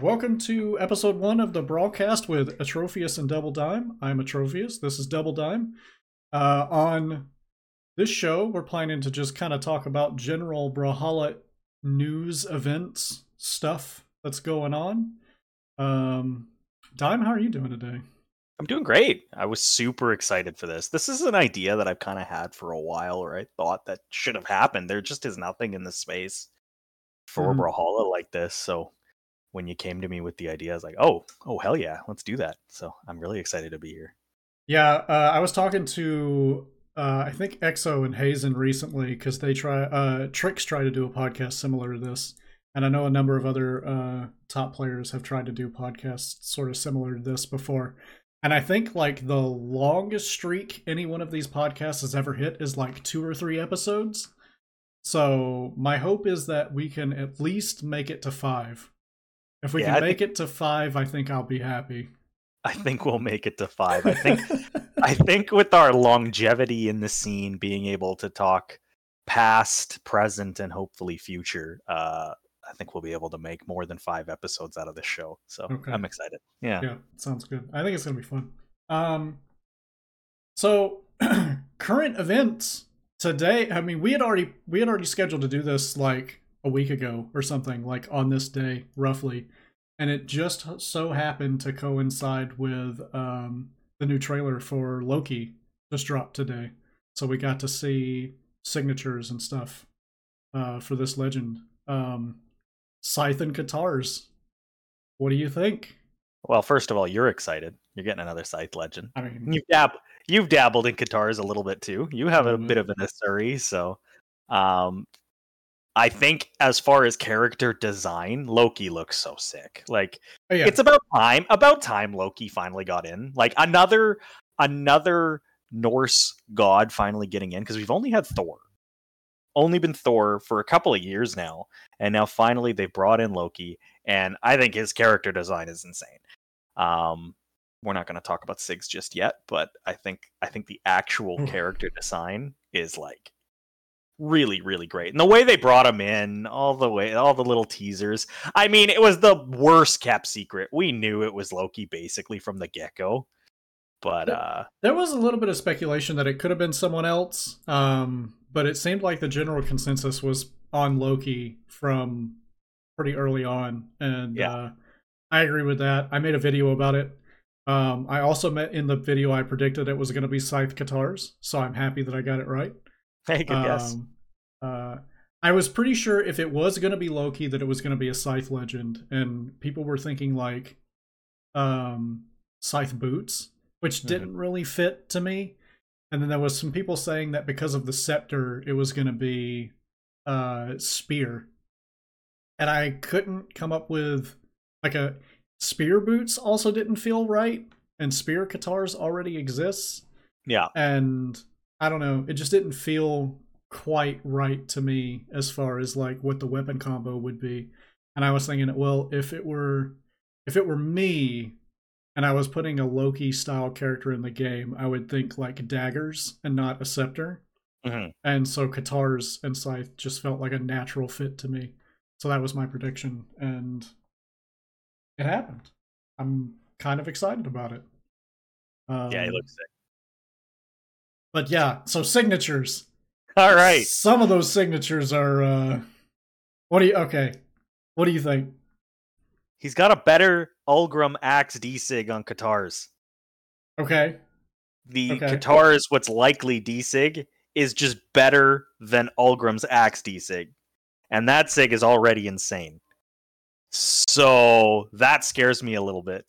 welcome to episode one of the broadcast with Atrophius and Double Dime. I'm Atrophius. This is Double Dime. Uh, on this show, we're planning to just kind of talk about general Brawlhalla news, events, stuff that's going on. Um, Dime, how are you doing today? I'm doing great. I was super excited for this. This is an idea that I've kind of had for a while, or I thought that should have happened. There just is nothing in the space for Mhm. Brawlhalla like this. So when you came to me with the idea, I was like, oh, oh hell yeah, let's do that. So I'm really excited to be here. Yeah, uh, I was talking to uh, I think Exo and Hazen recently because they try uh, Tricks try to do a podcast similar to this, and I know a number of other uh, top players have tried to do podcasts sort of similar to this before. And I think like the longest streak any one of these podcasts has ever hit is like two or three episodes. So my hope is that we can at least make it to five. If we Yeah, can make it to five, I think I'll be happy. I think we'll make it to five. I think I think with our longevity in the scene, being able to talk past, present, and hopefully future, uh, I think we'll be able to make more than five episodes out of this show. So Okay. I'm excited. Yeah. yeah sounds good i think it's gonna be fun um so current events today i mean we had already we had already scheduled to do this like a week ago or something like on this day roughly and it just so happened to coincide with um the new trailer for loki just dropped today so we got to see signatures and stuff uh for this legend um scythe and katars what do you think Well, first of all, you're excited. You're getting another Scythe Legend. i mean You've dab- you've dabbled in Katars a little bit too. You have a Mhm. bit of an Asuri, so um I think as far as character design, Loki looks so sick. Like oh, yeah. it's about time about time Loki finally got in. Like another another Norse god finally getting in because we've only had Thor. Only been Thor for a couple of years now, and now finally they brought in Loki, and I think his character design is insane. Um, we're not going to talk about Sigs just yet, but I think I think the actual character design is like really really great and the way they brought him in all the way all the little teasers i mean it was the worst kept secret we knew it was loki basically from the get-go but But- uh There was a little bit of speculation that it could have been someone else, um, but it seemed like the general consensus was on Loki from pretty early on, and Yeah. uh, I agree with that. I made a video about it. Um, I also met in the video I predicted it was going to be Scythe Katars, so I'm happy that I got it right. Hey good guess Um, uh, I was pretty sure if it was going to be Loki that it was going to be a Scythe legend, and people were thinking like um, Scythe boots, which Mhm. didn't really fit to me. And then there was some people saying that because of the scepter, it was going to be uh, spear, and I couldn't come up with like a spear boots. Also, didn't feel right, and spear katars already exists yeah and I don't know, it just didn't feel quite right to me as far as like what the weapon combo would be. And I was thinking, well, if it were if it were me and I was putting a Loki style character in the game, I would think like daggers and not a scepter. Mhm. And so Katars and Scythe just felt like a natural fit to me. So that was my prediction and it happened. I'm kind of excited about it. Um, yeah he looks sick but yeah, so signatures. all right Some of those signatures are uh what do you okay. What do you think? he's got a better ulgrim axe d-sig on katars Okay. the Okay. katars what's likely d-sig is just better than ulgrim's axe d-sig and that sig is already insane so that scares me a little bit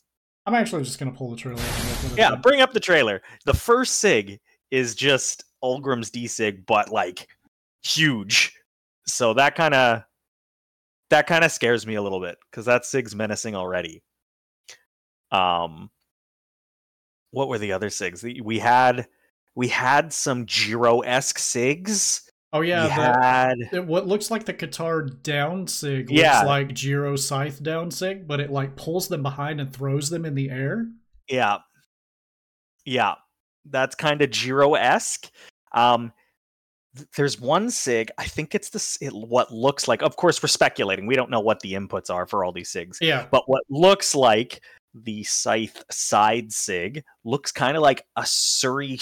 I'm actually just gonna pull the trailer. up and look it Yeah, bring up the trailer. The first sig is just Ulgrim's D sig, but like huge. So that kind of that kind of scares me a little bit because that sig's menacing already. Um, what were the other sigs? We had we had some Jiro esque sigs. Oh yeah, we had what looks like the Katar down sig Yeah. looks like Jiro Scythe down sig, but it like pulls them behind and throws them in the air. Yeah. Yeah. That's kind of Jiro esque. Um, th- there's one sig. I think it's the s- it, what looks like. Of course, we're speculating. We don't know what the inputs are for all these sigs. Yeah. But what looks like the scythe side sig looks kind of like Asuri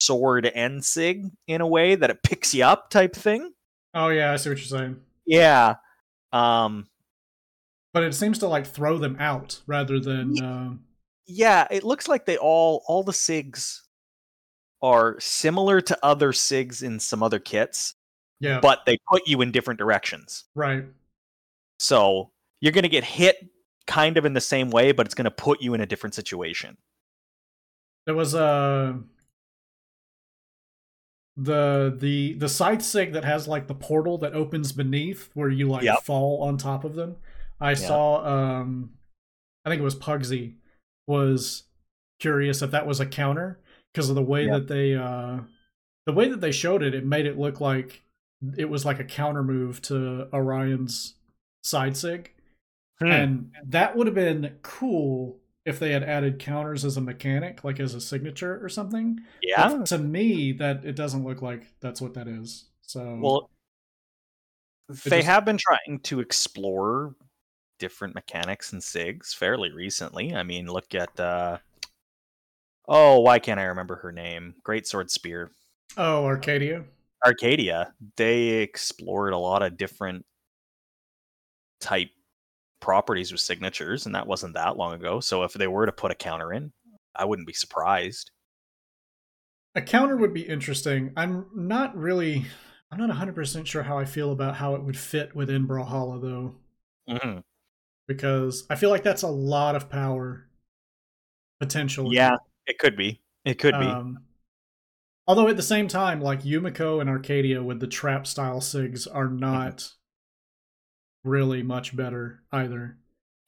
sword end sig in a way that it picks you up type thing. Oh yeah, I see what you're saying. Yeah. Um. But it seems to like throw them out rather than. Uh, Yeah. It looks like they all all the sigs are similar to other sigs in some other kits, yeah. but they put you in different directions. right. So you're going to get hit kind of in the same way, but it's going to put you in a different situation. There was a the the the side sig that has like the portal that opens beneath where you like Yep. fall on top of them. I saw um I think it was Pugsy was curious if that was a counter because of the way Yep. that they uh the way that they showed it it made it look like it was like a counter move to Orion's side sig Hmm. and that would have been cool if they had added counters as a mechanic like as a signature or something yeah. but to me that it doesn't look like that's what that is so Well, they just- have been trying to explore different mechanics and SIGs fairly recently. I mean, look at uh oh, why can't I remember her name? Great Sword Spear. oh arcadia Arcadia. They explored a lot of different type properties with signatures, and that wasn't that long ago. So if they were to put a counter in, I wouldn't be surprised. a counter would be interesting i'm not really i'm not 100% sure how i feel about how it would fit within brawlhalla though hmm because i feel like that's a lot of power potentially Yeah, it could be. It could be. Um, although at the same time, like Yumiko and Arcadia with the trap style sigs are Mm-hmm. not really much better either.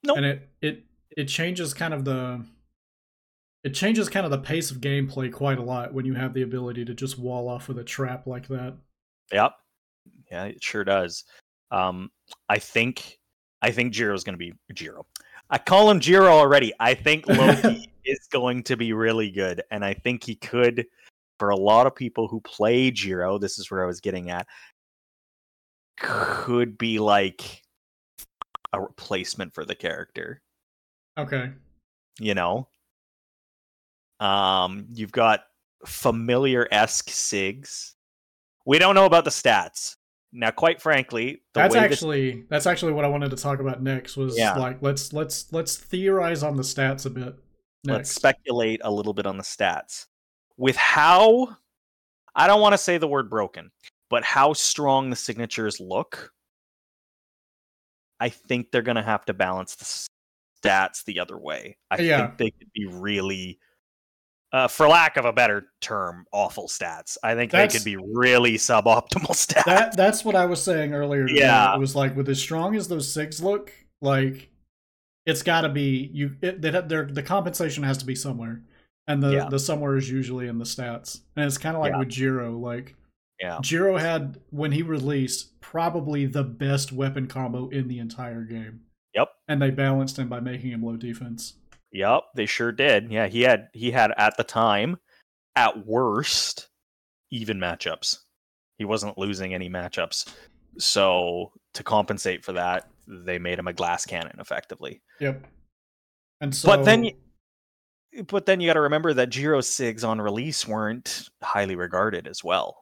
Nope. And it it it changes kind of the it changes kind of the pace of gameplay quite a lot when you have the ability to just wall off with a trap like that. Yep. Yeah, it sure does. Um, I think I think Jiro's going to be Jiro. I call him Jiro already. I think Loki is going to be really good, and I think he could. For a lot of people who play Jiro, this is where I was getting at. Could be like a replacement for the character. Okay. You know, um, you've got familiar esque Sigs. We don't know about the stats. Now, quite frankly, the That's way this- actually that's actually what I wanted to talk about next was Yeah. like let's let's let's theorize on the stats a bit. let's speculate a little bit on the stats. With how I don't want to say the word broken, but how strong the signatures look, I think they're going to have to balance the stats the other way. I Yeah. think they could be really uh, for lack of a better term, awful stats. I think they could be really suboptimal stats. that that's what I was saying earlier. Yeah. it was like with as strong as those sigs look, like it's got to be you. It, they, they're- the compensation has to be somewhere, and the Yeah. the somewhere is usually in the stats. And it's kind of like Yeah. with Jiro. Like yeah. Jiro had when he released probably the best weapon combo in the entire game. Yep. And they balanced him by making him low defense. Yep, they sure did. Yeah, he had he had at the time, at worst, even matchups. He wasn't losing any matchups. So to compensate for that, they made him a glass cannon effectively. Yep. And so, but then, but then you got to remember that Jiro Sigs on release weren't highly regarded as well.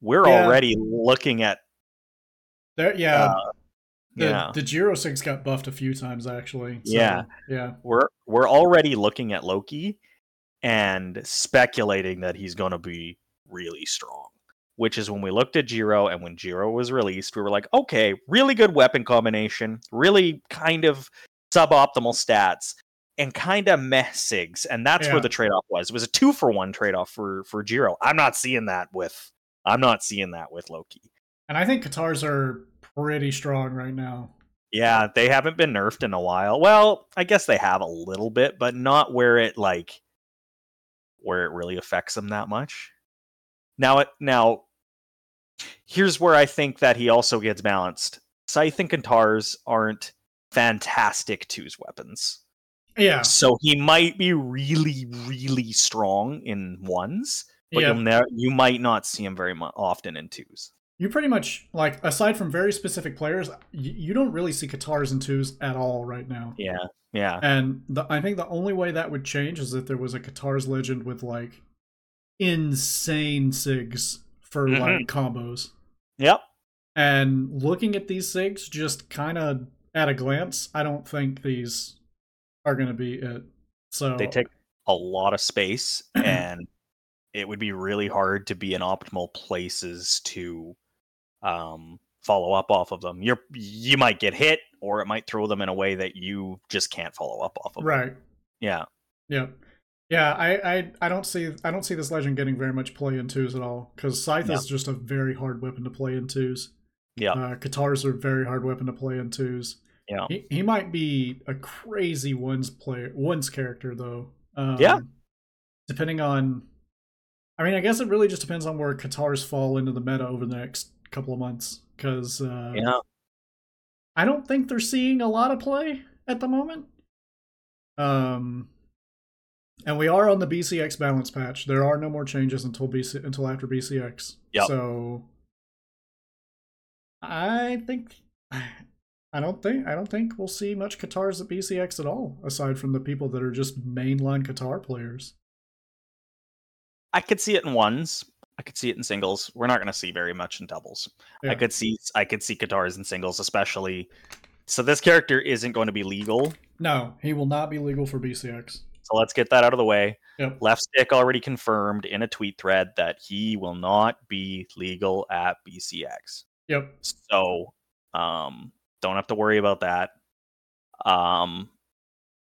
We're Yeah. already looking at there, yeah, uh, the, yeah. the Jiro sigs got buffed a few times actually. So, Yeah. yeah. we're we're already looking at Loki and speculating that he's going to be really strong. Which is when we looked at Jiro and when Jiro was released, we were like, okay, really good weapon combination, really kind of suboptimal stats, and kind of meh sigs. And that's Yeah. where the trade off was. It was a two for one trade off for for Jiro. I'm not seeing that with I'm not seeing that with Loki. And I think Katars are pretty strong right now. Yeah, they haven't been nerfed in a while. Well, I guess they have a little bit, but not where it like where it really affects them that much. Now it now here's where I think that he also gets balanced. Scythe and Katars aren't fantastic twos weapons. Yeah. So he might be really, really strong in ones, but Yeah. you'll never you might not see him very mu- often in twos. You pretty much like aside from very specific players, you, you don't really see Katars and twos at all right now. Yeah, yeah, And the, I think the only way that would change is if there was a Katars legend with like insane sigs for Mhm. like combos. yep. And looking at these sigs, just kind of at a glance, I don't think these are going to be it. So They take a lot of space, and it would be really hard to be in optimal places to um, follow up off of them. You're you might get hit, or it might throw them in a way that you just can't follow up off of. them. right. Yeah. Yeah. Yeah, I, I I don't see I don't see this legend getting very much play in twos at all because Scythe Yeah. is just a very hard weapon to play in twos. Yeah. Uh, Katars are a very hard weapon to play in twos. Yeah. He, he might be a crazy ones player ones character though. Um, Yeah. Depending on, I mean, I guess it really just depends on where Katars fall into the meta over the next couple of months because uh, Yeah. I don't think they're seeing a lot of play at the moment. Um, and we are on the BCX balance patch. There are no more changes until BC until after BCX. Yep. So I think I don't think I don't think we'll see much Katars at BCX at all, aside from the people that are just mainline Katar players. I could see it in ones. I could see it in singles. We're not going to see very much in doubles. Yeah. I could see I could see Katars in singles, especially. So this character isn't going to be legal. No, he will not be legal for BCX. So let's get that out of the way. Yep. Left stick already confirmed in a tweet thread that he will not be legal at BCX. Yep. So um don't have to worry about that. Um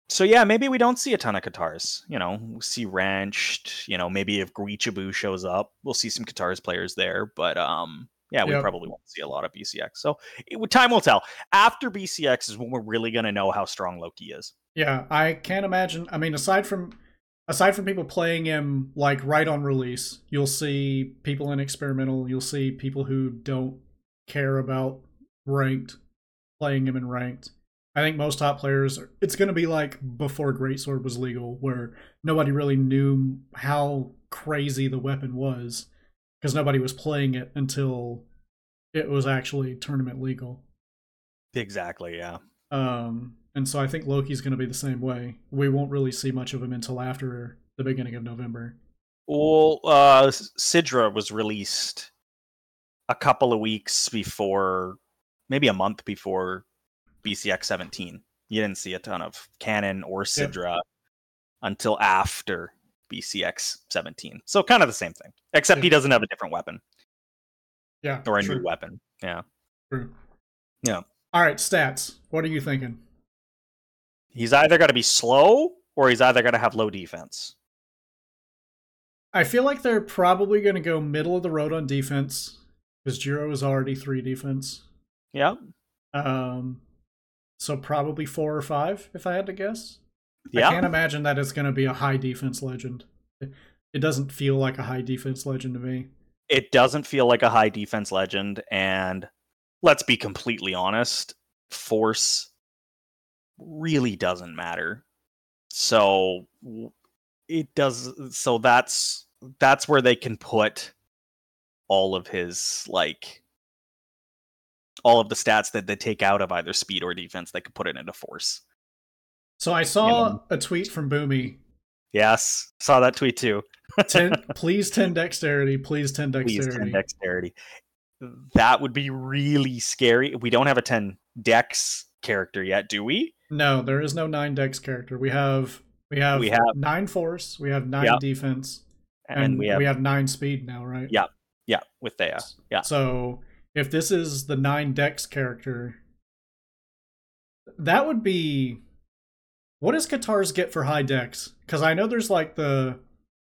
so yeah, maybe we don't see a ton of Katars. You know, we'll see Wrenched, you know, maybe if Grichabu shows up, we'll see some Katars players there. But um yeah, we Yep. probably won't see a lot of BCX. So it, time will tell. After BCX is when we're really gonna know how strong Loki is. Yeah, I can't imagine. I mean, aside from aside from people playing him like right on release, you'll see people in experimental. You'll see people who don't care about ranked playing him in ranked. I think most top players, it's going to be like before Greatsword was legal, where nobody really knew how crazy the weapon was because nobody was playing it until it was actually tournament legal. Exactly, yeah. Um, and so I think Loki's going to be the same way. We won't really see much of him until after the beginning of November. Well, uh, Sidra was released a couple of weeks before, maybe a month before BCX 17. You didn't see a ton of Cannon or. Sidra until after BCX 17. So kind of the same thing, except he doesn't have a different weapon Yeah, or a true, new weapon. Yeah, true. Yeah. All right, stats. What are you thinking? he's either got to be slow or he's either got to have low defense. I feel like they're probably going to go middle of the road on defense because Jiro is already three defense. Yeah, Um, so probably four or five, if I had to guess. Yeah. I can't imagine that it's going to be a high defense legend. It- It doesn't feel like a high defense legend to me. it doesn't feel like a high defense legend and let's be completely honest force really doesn't matter so it does so that's that's where they can put all of his like all of the stats that they take out of either speed or defense they could put it into force So I saw a tweet from Boomy. yes saw that tweet too Ten, please ten dexterity. Please ten dexterity. please 10 dexterity. That would be really scary. We don't have a 10 dex character yet, do we? No, there is no nine dex character. We have we have, We have- nine force. We have nine Yep. defense, And, we have nine speed now, right? Yeah. yeah, with Thea. Yeah. So if this is the nine dex character, that would be. What does Katars get for high dex? Because I know there's like the,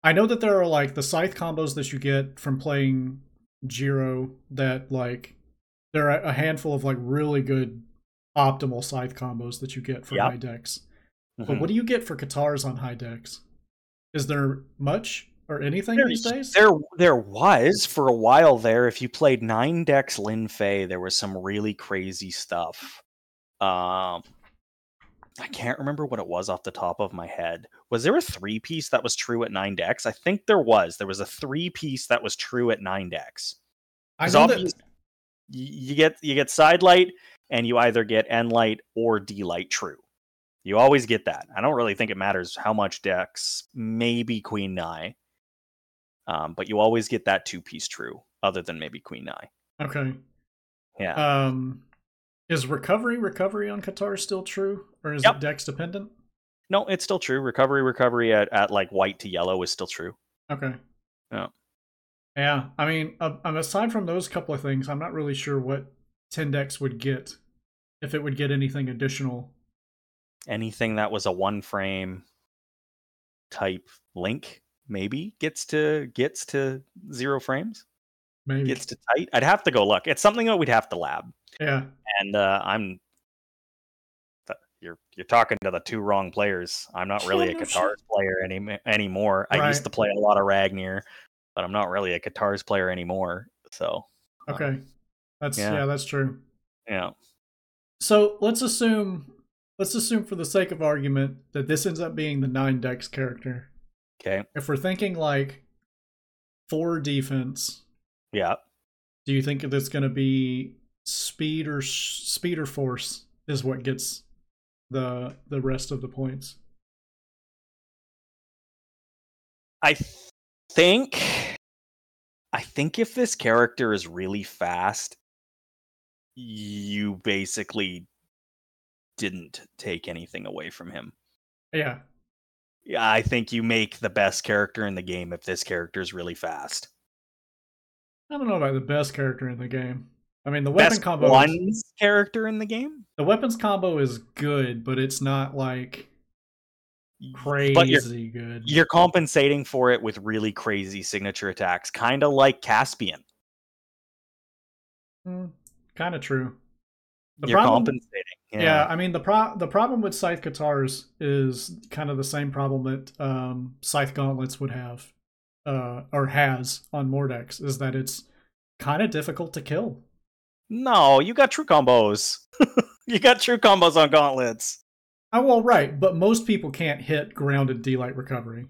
I know that there are like the scythe combos that you get from playing Jiro that like there are a handful of like really good optimal scythe combos that you get for Yep. high dex. But Mhm. what do you get for Katars on high dex? Is there much or anything these days? There, there was for a while there. If you played nine dex Lin Fei, there was some really crazy stuff. Um, I can't remember what it was off the top of my head. Was there a three piece that was true at nine dex? I think there was. There was a three piece that was true at nine dex. I know that, You get you get side light, and you either get N light or D light true. You always get that. I don't really think it matters how much dex, maybe Queen Nai, um, but you always get that two piece true, other than maybe Queen Nai. okay. Yeah. Um, is recovery recovery on Katar still true, or is Yep. it dex dependent? no, it's still true. Recovery, recovery at, at like white to yellow is still true. Okay. Yeah. Yeah. I mean, uh, aside from those couple of things, I'm not really sure what 10 Dex would get if it would get anything additional. anything that was a one frame type link maybe gets to gets to zero frames Maybe. gets to tight i'd have to go look it's something that we'd have to lab yeah. and uh i'm you're you're talking to the two wrong players i'm not really a no player any anymore i used to play a lot of Ragnir but i'm not really a Katars player anymore so uh, Okay. That's yeah. yeah. That's true. yeah So let's assume let's assume for the sake of argument that this ends up being the nine dex character. Okay If we're thinking like four defense, yeah do you think it's going to be speed or sh- speed or force is what gets the the rest of the points? I th- think I think if this character is really fast, you basically didn't take anything away from him. Yeah. Yeah, I think you make the best character in the game if this character is really fast. I don't know about the best character in the game. I mean, the weapon Best combo is, character in the game, the weapons combo is good, but it's not like crazy but you're good. you're compensating for it with really crazy signature attacks, kind of like Caspian. Hmm, kind of true. The you're problem, compensating. yeah. I mean the pro the problem with scythe Katars is kind of the same problem that um, scythe gauntlets would have, uh, or has on Mordex, is that it's kind of difficult to kill. No, you got true combos. you got true combos on gauntlets. Oh well, right, but most people can't hit grounded D-light recovery.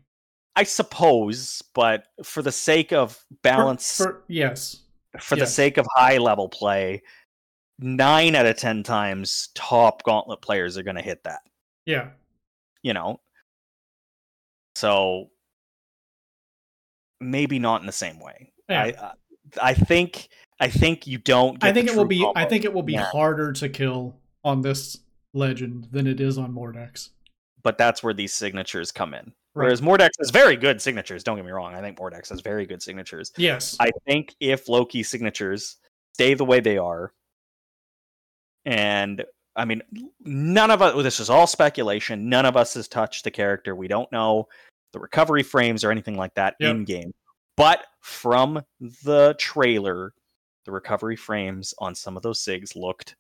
I suppose, but for the sake of balance, for, for- yes, the yes. sake of high level play, nine out of ten times top gauntlet players are going to hit that. yeah, You know, so maybe not in the same way. yeah. I, I I think I think you don't. Get I think it will be. I think it will be Yeah. harder to kill on this legend than it is on Mordex. but that's where these signatures come in. Right. Whereas Mordex has very good signatures. Don't get me wrong. I think Mordex has very good signatures. Yes. I think if Loki signatures stay the way they are, and I mean, none of us, this is all speculation. None of us has touched the character. We don't know the recovery frames or anything like that Yep. in game. But from the trailer, the recovery frames on some of those SIGs looked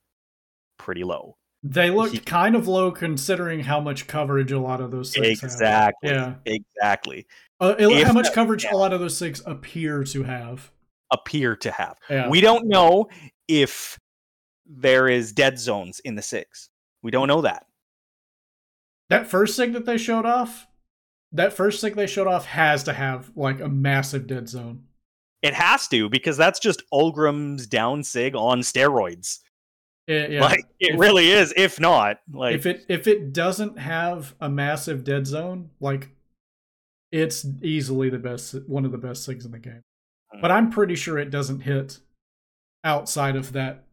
pretty low. They looked he- kind of low considering how much coverage a lot of those SIGs have. Exactly. Yeah. Exactly. Uh, it- how much that- coverage yeah. a lot of those SIGs appear to have. Appear to have. Yeah. We don't know if there is dead zones in the SIGs. We don't know that. that first SIG that they showed off, that first SIG they showed off has to have like a massive dead zone. It has to because that's just Ulgrim's down sig on steroids. It- yeah. Like it If- really is. If not, like if it if it doesn't have a massive dead zone, like it's easily the best one of the best SIGs in the game. Hmm. But I'm pretty sure it doesn't hit outside of that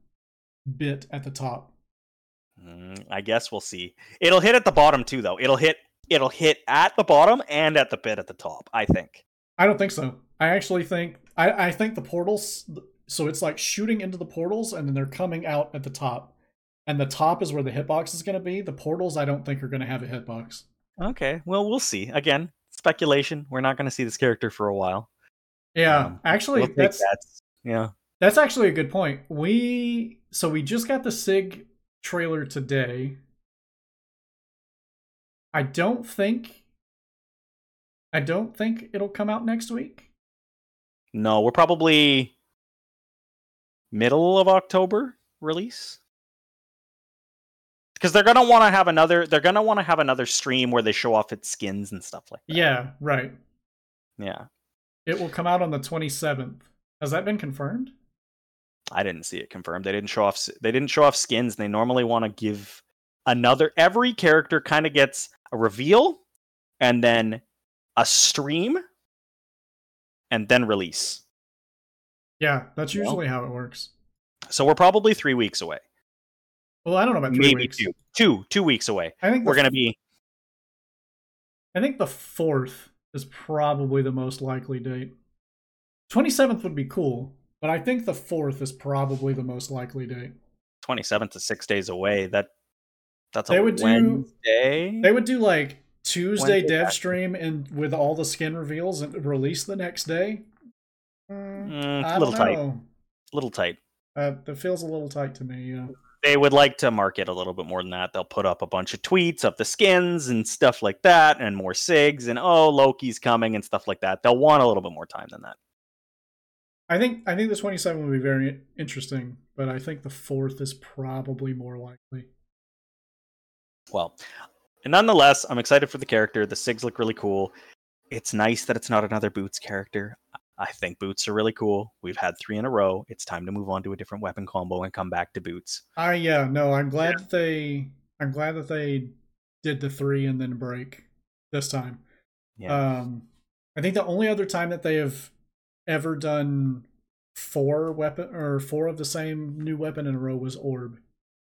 bit at the top. Mm, I guess we'll see. It'll hit at the bottom too, though. It'll hit. It'll hit at the bottom and at the bit at the top. I think. I don't think so. I actually think I, I think the portals so it's like shooting into the portals and then they're coming out at the top. And the top is where the hitbox is gonna be. The portals I don't think are gonna have a hitbox. Okay. Well, we'll see. Again, speculation. We're not going to see this character for a while. Yeah. Um, actually We'll that's that. Yeah. That's actually a good point. We so we just got the Sig trailer today. I don't think I don't think it'll come out next week. No, we're probably middle of October release. because they're gonna want to have another. They're gonna want to have another stream where they show off its skins and stuff like that. Yeah, right. Yeah, It will come out on the 27th. Has that been confirmed? I didn't see it confirmed. They didn't show off. They didn't show off skins. They normally want to give another. Every character kind of gets a reveal, and then a stream, and then release. Yeah, that's Well. usually how it works. So we're probably three weeks away. Well, I don't know about three Maybe weeks. two. Two. Two weeks away. I think We're the, gonna be. I think the fourth is probably the most likely date. 27th would be cool, but I think the fourth is probably the most likely date. 27th to six days away. That that's They a would do- Wednesday. They would do like Tuesday Wednesday dev stream and with all the skin reveals and release the next day. Mm, I a little tight. A little tight. Uh, that feels a little tight to me. Yeah. They would like to market a little bit more than that. They'll put up a bunch of tweets of the skins and stuff like that, and more sigs, and oh, Loki's coming and stuff like that. They'll want a little bit more time than that. I think I think the 27 would be very interesting, but I think the fourth is probably more likely. Well, and nonetheless, I'm excited for the character. The sigs look really cool. It's nice that it's not another Boots character. I think Boots are really cool. We've had three in a row. It's time to move on to a different weapon combo and come back to Boots. I yeah, no, I'm glad that they I'm glad that they did the 3 and then break this time. Yeah. Um I think the only other time that they have ever done four weapon or four of the same new weapon in a row was Orb.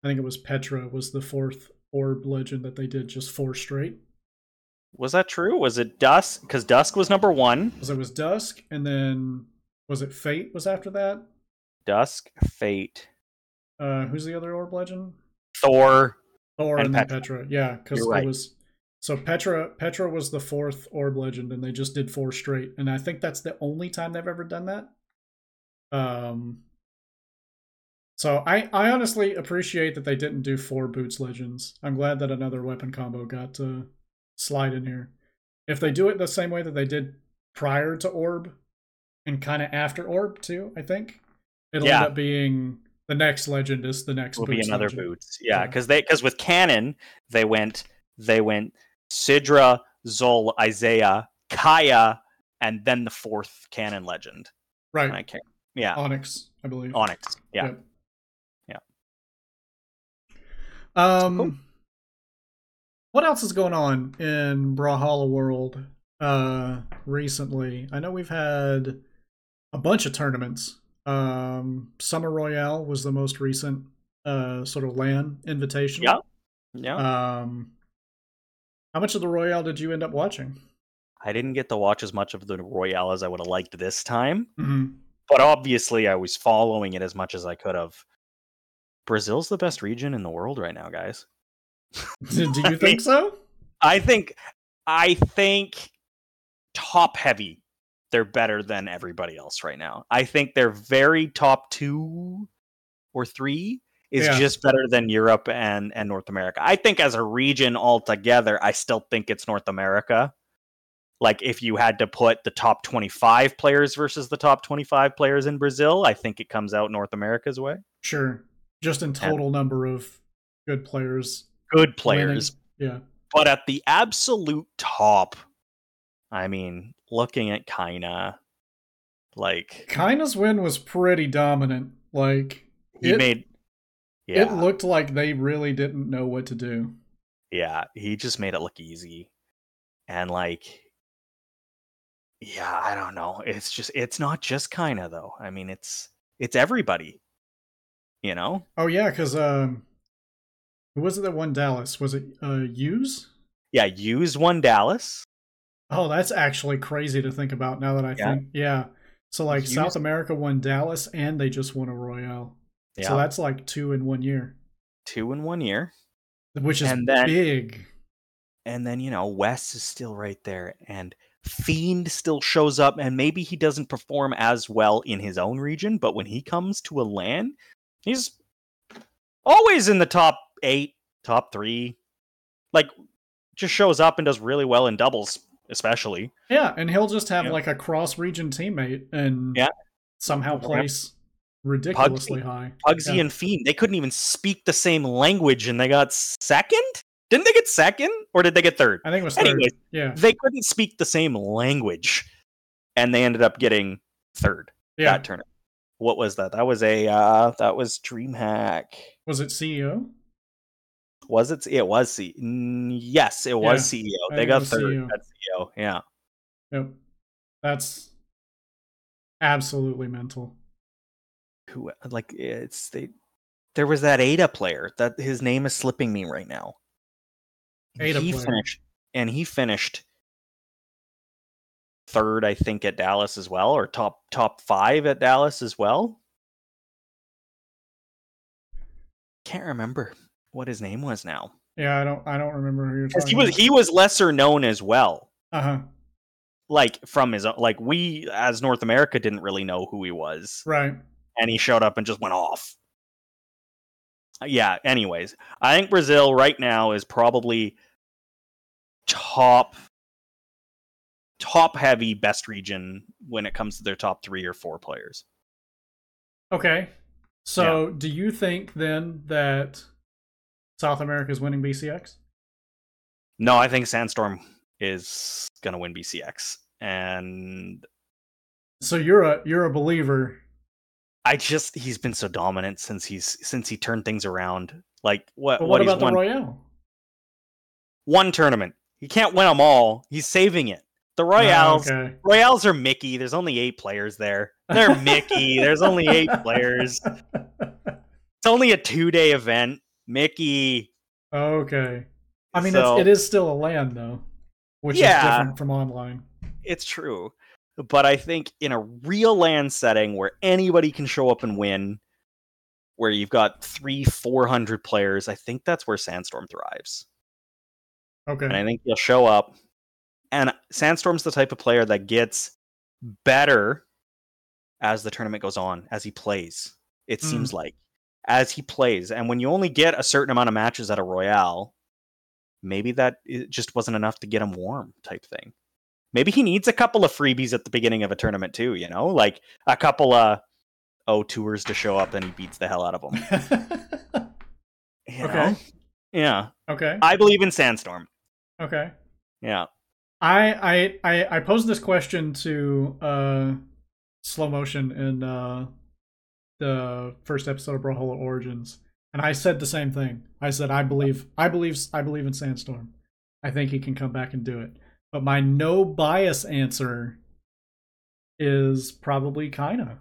I think it was Petra was the fourth Orb legend that they did just four straight. was that true? Was it Dusk? Because Dusk was number one. Because it was Dusk and then was it Fait was after that? Dusk, Fait, Uh who's the other Orb legend? Thor. Thor And and, then Petra. Yeah, because right. it was so Petra Petra was the fourth orb legend, and they just did four straight. And I think that's the only time they've ever done that. Um so I, I honestly appreciate that they didn't do four boots legends. I'm glad that another weapon combo got to slide in here. If they do it the same way that they did prior to orb and kind of after orb too, I think it'll Yeah. end up being the next legend is the next will be another legend. boots. Yeah, Yeah. because they because with cannon they went they went Sidra, Zol, Isaiah, Kaya, and then the fourth cannon legend. Right. I can't. Yeah, Onyx, I believe. Onyx. Yeah, Yep. Yeah. Um, Cool. what else is going on in Brawlhalla World uh recently? I know we've had a bunch of tournaments. Um, Summer Royale was the most recent uh sort of LAN invitation. Yeah. yeah. Um, how much of the Royale did you end up watching? I didn't get to watch as much of the Royale as I would have liked this time, hmm but obviously I was following it as much as I could have. Brazil's the best region in the world right now, guys. Do you think so? I think I think top heavy they're better than everybody else right now. I think they're very top 2 or 3 is Yeah. just better than Europe and and North America. I think as a region altogether, I still think it's North America. Like if you had to put the top 25 players versus the top 25 players in Brazil, I think it comes out North America's way. Sure. Just in total number of good players. Good winning. players. Yeah. But at the absolute top, I mean, looking at Kaina, like Kaina's win was pretty dominant. Like he it, made, yeah, it looked like they really didn't know what to do. yeah, he just made it look easy, and like, yeah, I don't know. It's just, it's not just Kaina though. I mean, it's it's everybody, you know. Oh yeah, because um, who was it that won Dallas? Was it uh Hughes? Yeah, Hughes one Dallas. Oh, that's actually crazy to think about now that I Yeah. think. Yeah. So like Hughes- South America won Dallas and they just won a Royale. Yeah, So that's like two in one year, two in one year. which is And then- big. and then you know Wes is still right there, and Fiend still shows up, and maybe he doesn't perform as well in his own region, but when he comes to a LAN, he's always in the top eight, top three. Like, just shows up and does really well in doubles, especially. Yeah, and he'll just have Yeah. like a cross region teammate and Yeah. somehow place ridiculously high. Pugsy Yeah. and Fiend, they couldn't even speak the same language and they got second? Didn't they get second? Or did they get third? I think it was third. Anyways, Yeah, they couldn't speak the same language and they ended up getting third yeah. that tournament. What was that? That was a uh that was DreamHack. Was it CEO? Was it? It was C. Yes, it was CEO. They got third CEO. at CEO. Yeah. Yep. That's absolutely mental. Who like it's they? There was that Ada player that his name is slipping me right now. Ada he player. finished and he finished third, I think, at Dallas as well, or top top five at Dallas as well. Can't remember what his name was now. Yeah, I don't. I don't remember who you're talking. He was he was lesser known as well. Uh huh. Like from his like we as North America didn't really know who he was, Right. And he showed up and just went off. Yeah. Anyways, I think Brazil right now is probably top top heavy best region when it comes to their top three or four players. Okay. So, do you think then that South America is winning BCX? No, I think Sandstorm is gonna win BCX, and So you're a you're a believer. I just he's been so dominant since he's since he turned things around. Like what? But what what he's about the won Royale? one tournament. He can't win them all. He's saving it. The Ah, Royales, okay. Royales are Mickey. There's only eight players there. They're Mickey. There's only eight players. It's only a two day event. Mickey. okay. I mean, So- it's, it is still a LAN though, which is different from online. It's true. But I think in a real LAN setting where anybody can show up and win, where you've got three, four hundred players, I think that's where Sandstorm thrives. Okay. and I think he'll show up. And Sandstorm's the type of player that gets better as the tournament goes on, as he plays. It Mm. seems like as he plays, and when you only get a certain amount of matches at a Royale, maybe that just wasn't enough to get him warm, type thing. Maybe he needs a couple of freebies at the beginning of a tournament too. You know, like a couple of oh tours to show up, and he beats the hell out of them. Okay. know? Yeah, okay. I believe in Sandstorm. Okay. Yeah. I I I I posed this question to uh slow motion in uh the first episode of Brawlhalla Origins, and I said the same thing. I said I believe I believe I believe in Sandstorm. I think he can come back and do it. But my no bias answer is probably Kaina.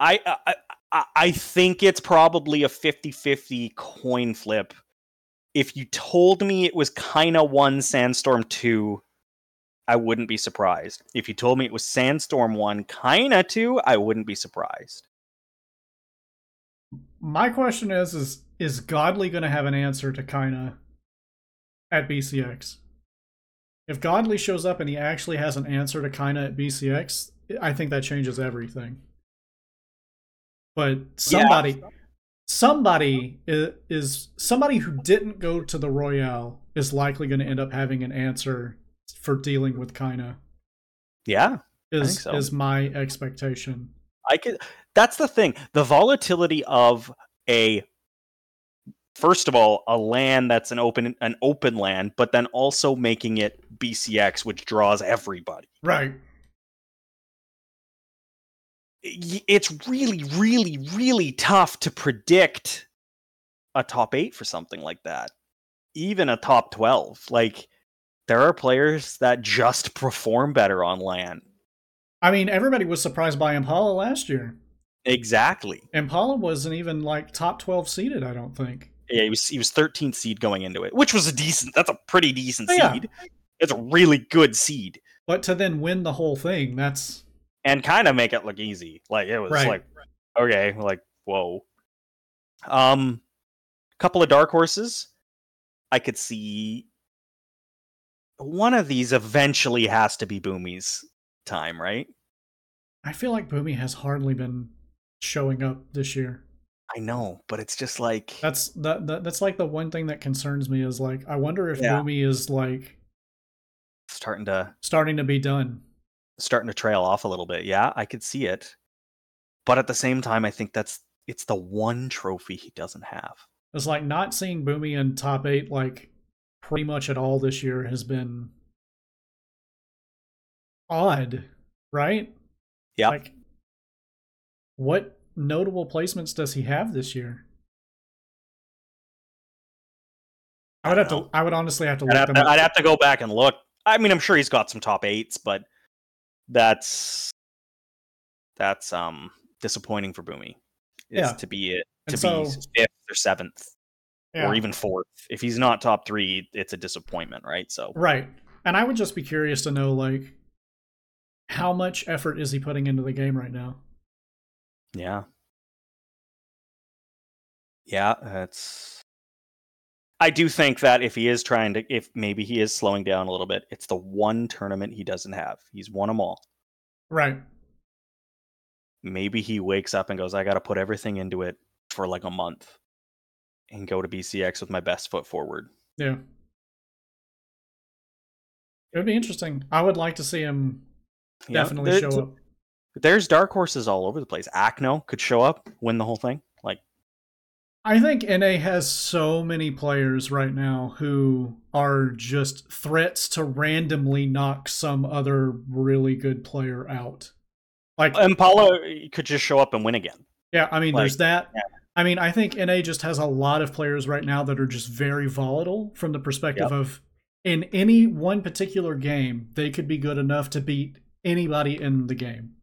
I, I I I think it's probably a 50-50 coin flip. If you told me it was of one Sandstorm 2, I wouldn't be surprised. If you told me it was Sandstorm 1 kind of 2, I wouldn't be surprised. My question is is is Godly going to have an answer to Kaina at BCX? If Godly shows up and he actually has an answer to Kaina at BCX, I think that changes everything. But somebody somebody is, is somebody who didn't go to the Royale is likely going to end up having an answer for dealing with Kaina Yeah. is think so. is my expectation. I could that's the thing. The volatility of a first of all, a LAN that's an open an open LAN, but then also making it BCX, which draws everybody. Right. it's really, really, really tough to predict a top eight for something like that. Even a top 12. Like, there are players that just perform better on LAN. I mean, everybody was surprised by Impala last year. Exactly. Impala wasn't even like top 12 seeded, I don't think. Yeah, he was he was 13th seed going into it, which was a decent. That's a pretty decent Oh, yeah. seed. It's a really good seed, But to then win the whole thing, that's and kind of make it look easy. Like it was Right. like okay, like whoa. Um, couple of dark horses. I could see one of these eventually has to be Boomy's time, right? I feel like Boomy has hardly been showing up this year. I know, but it's just like That's that, that that's like the one thing that concerns me is like I wonder if Yeah. Boomy is like starting to starting to be done. starting to trail off a little bit. Yeah, I could see it. But at the same time, I think that's it's the one trophy he doesn't have. It's like not seeing Boomy in top eight like pretty much at all this year has been odd, right? Yeah. Like, what notable placements does he have this year? I would I have to. I would honestly have to I'd look have, to. I'd have to go back and look. I mean, I'm sure he's got some top eights, but that's that's um disappointing for Boomy. Yeah. to be it to so- be fifth or seventh Yeah. or even fourth. If he's not top three, it's a disappointment, right? So Right. And I would just be curious to know like how much effort is he putting into the game right now? Yeah, yeah, that's. I do think that if he is trying to, if maybe he is slowing down a little bit, it's the one tournament he doesn't have. He's won them all. Right. maybe he wakes up and goes, I got to put everything into it for like a month and go to BCX with my best foot forward. Yeah. It would be interesting. I would like to see him You definitely show up. There's dark horses all over the place. Acno could show up, win the whole thing. Like, I think NA has so many players right now who are just threats to randomly knock some other really good player out. Like, Impala could just show up and win again. yeah, I mean, like, there's that. yeah. I mean, I think NA just has a lot of players right now that are just very volatile from the perspective Yep. of in any one particular game, they could be good enough to beat anybody in the game,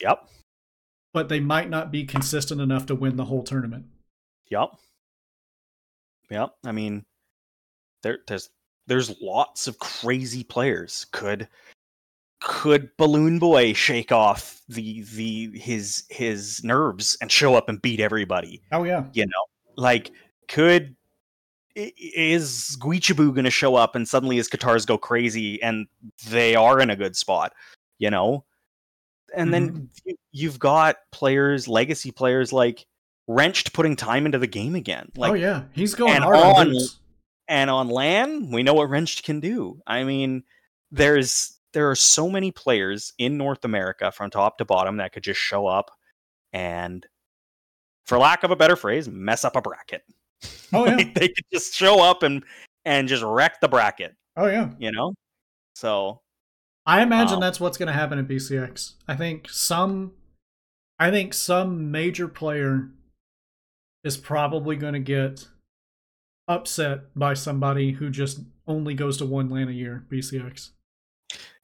Yep. but they might not be consistent enough to win the whole tournament. Yep. Yep. I mean, there there's there's lots of crazy players. Could could Balloon Boy shake off the the his his nerves and show up and beat everybody? Oh yeah, You know, like could is Guichibu going to show up and suddenly his Katars go crazy and they are in a good spot? You know, and then mm-hmm. you- you've got players, legacy players like Wrenched putting time into the game again. Oh, like oh yeah, he's going and hard on on- and on LAN, we know what Wrenched can do. I mean, there's there are so many players in North America from top to bottom that could just show up and, for lack of a better phrase, mess up a bracket. Oh yeah, Like, they could just show up and and just wreck the bracket. oh yeah. You know, so I imagine Um, that's what's going to happen at BCX. I think some, I think some major player is probably going to get upset by somebody who just only goes to one LAN a year. BCX.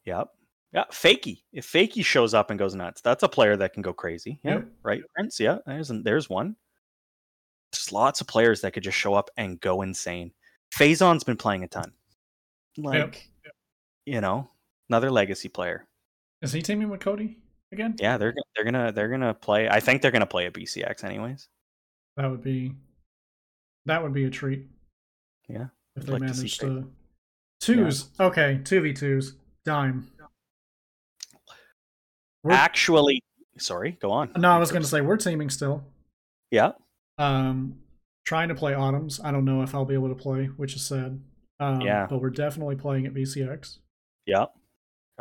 Yep. Yeah, Fakey. If Fakey shows up and goes nuts, that's a player that can go crazy. Yeah, Yep. right. Prince. Yeah, there's there's one. There's lots of players that could just show up and go insane. Phazon's been playing a ton. Like, you know, another legacy player. Is he teaming with Cody again? Yeah, they're they're gonna they're gonna play. I think they're gonna play at BCX anyways. That would be, that would be a treat. Yeah, if I'd they like to see manage Cody. to. Twos. Okay, two v twos. Dime. We're- Actually, sorry. Go on. no, I was going to say we're teaming still. Yeah. Um, trying to play autumns. I don't know if I'll be able to play, which is sad. Um, Yeah. but we're definitely playing at BCX. Yeah.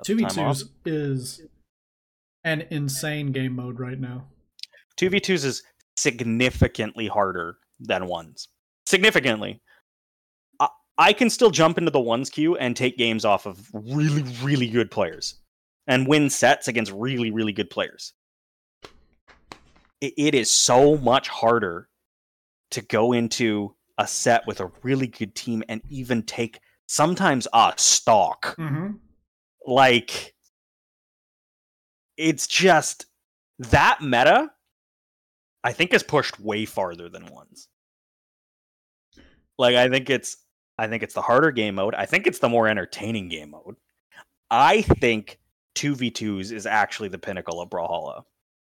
Two v twos is an insane game mode right now. Two v twos is significantly harder than ones. Significantly. I, I can still jump into the ones queue and take games off of really, really good players and win sets against really, really good players. It, it is so much harder to go into a set with a really good team and even take sometimes a stock Mm-hmm. Like it's just that meta i think is pushed way farther than ones. Like i think it's i think it's the harder game mode. I think it's the more entertaining game mode. I think 2v2s is actually the pinnacle of brawlhalla.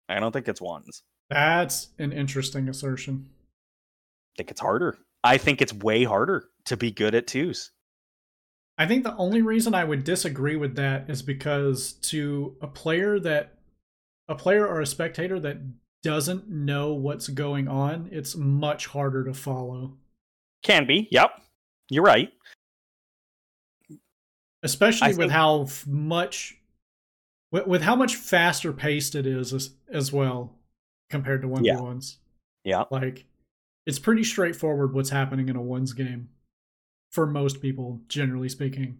I don't think it's ones. That's an interesting assertion. i think it's harder. I think it's way harder to be good at twos I think the only reason I would disagree with that is because to a player that a player or a spectator that doesn't know what's going on, it's much harder to follow. can be yep you're right Especially I with think- how much with, with how much faster paced it is as, as well. compared to 1v1s. Yeah. Like it's pretty straightforward what's happening in a ones game for most people, generally speaking.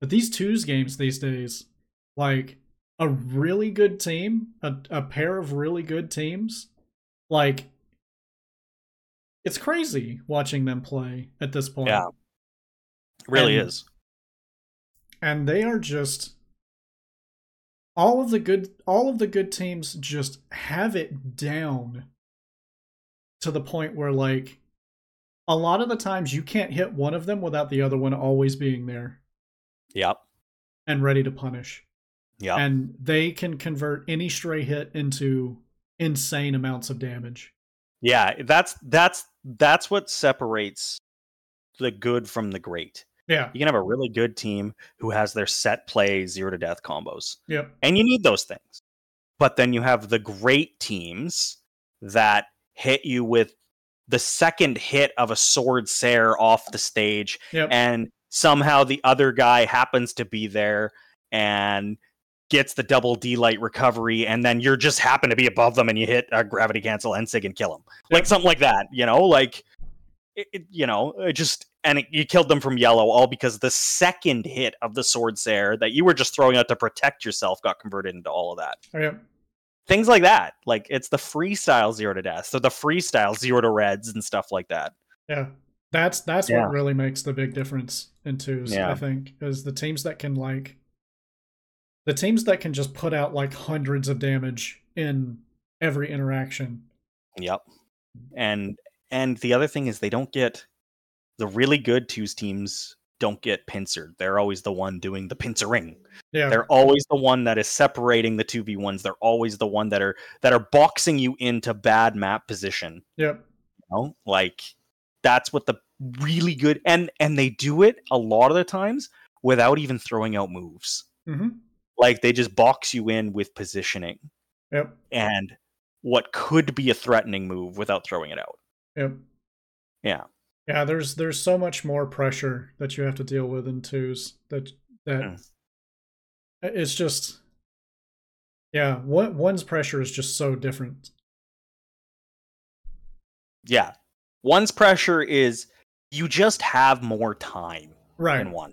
But these twos games these days, like a really good team, a, a pair of really good teams, like it's crazy watching them play at this point. Yeah. It really And- is. and they are just all of the good all of the good teams just have it down to the point where like a lot of the times you can't hit one of them without the other one always being there Yep. and ready to punish Yeah. and they can convert any stray hit into insane amounts of damage Yeah, that's that's that's what separates the good from the great. yeah You can have a really good team who has their set play zero to death combos. yep And you need those things. But then you have the great teams that hit you with the second hit of a sword Sair off the stage yep and somehow the other guy happens to be there and gets the double D light recovery, and then you're just happen to be above them and you hit a gravity cancel Ensig and kill them, like something like that. You know, like it, it- you know, it just and it, you killed them from yellow all because the second hit of the sword Sair that you were just throwing out to protect yourself got converted into all of that. yep Things like that, like it's the freestyle zero to death, so the freestyle zero to reds and stuff like that. Yeah. That's that's Yeah. what really makes the big difference in twos, Yeah. I think, is the teams that can like the teams that can just put out like hundreds of damage in every interaction. Yep. And and the other thing is they don't get the really good twos teams don't get pincered. They're always the one doing the pincering. Yeah. They're always the one that is separating the 2v1s. They're always the one that are that are boxing you into bad map position, Yep. you know? Like that's what the really good and and they do it a lot of the times without even throwing out moves. hmm Like they just box you in with positioning Yep. and what could be a threatening move without throwing it out. Yep. Yeah. Yeah, there's there's so much more pressure that you have to deal with in twos that that Mm. it's just yeah, one one's pressure is just so different. Yeah. One's pressure is you just have more time Right. than one.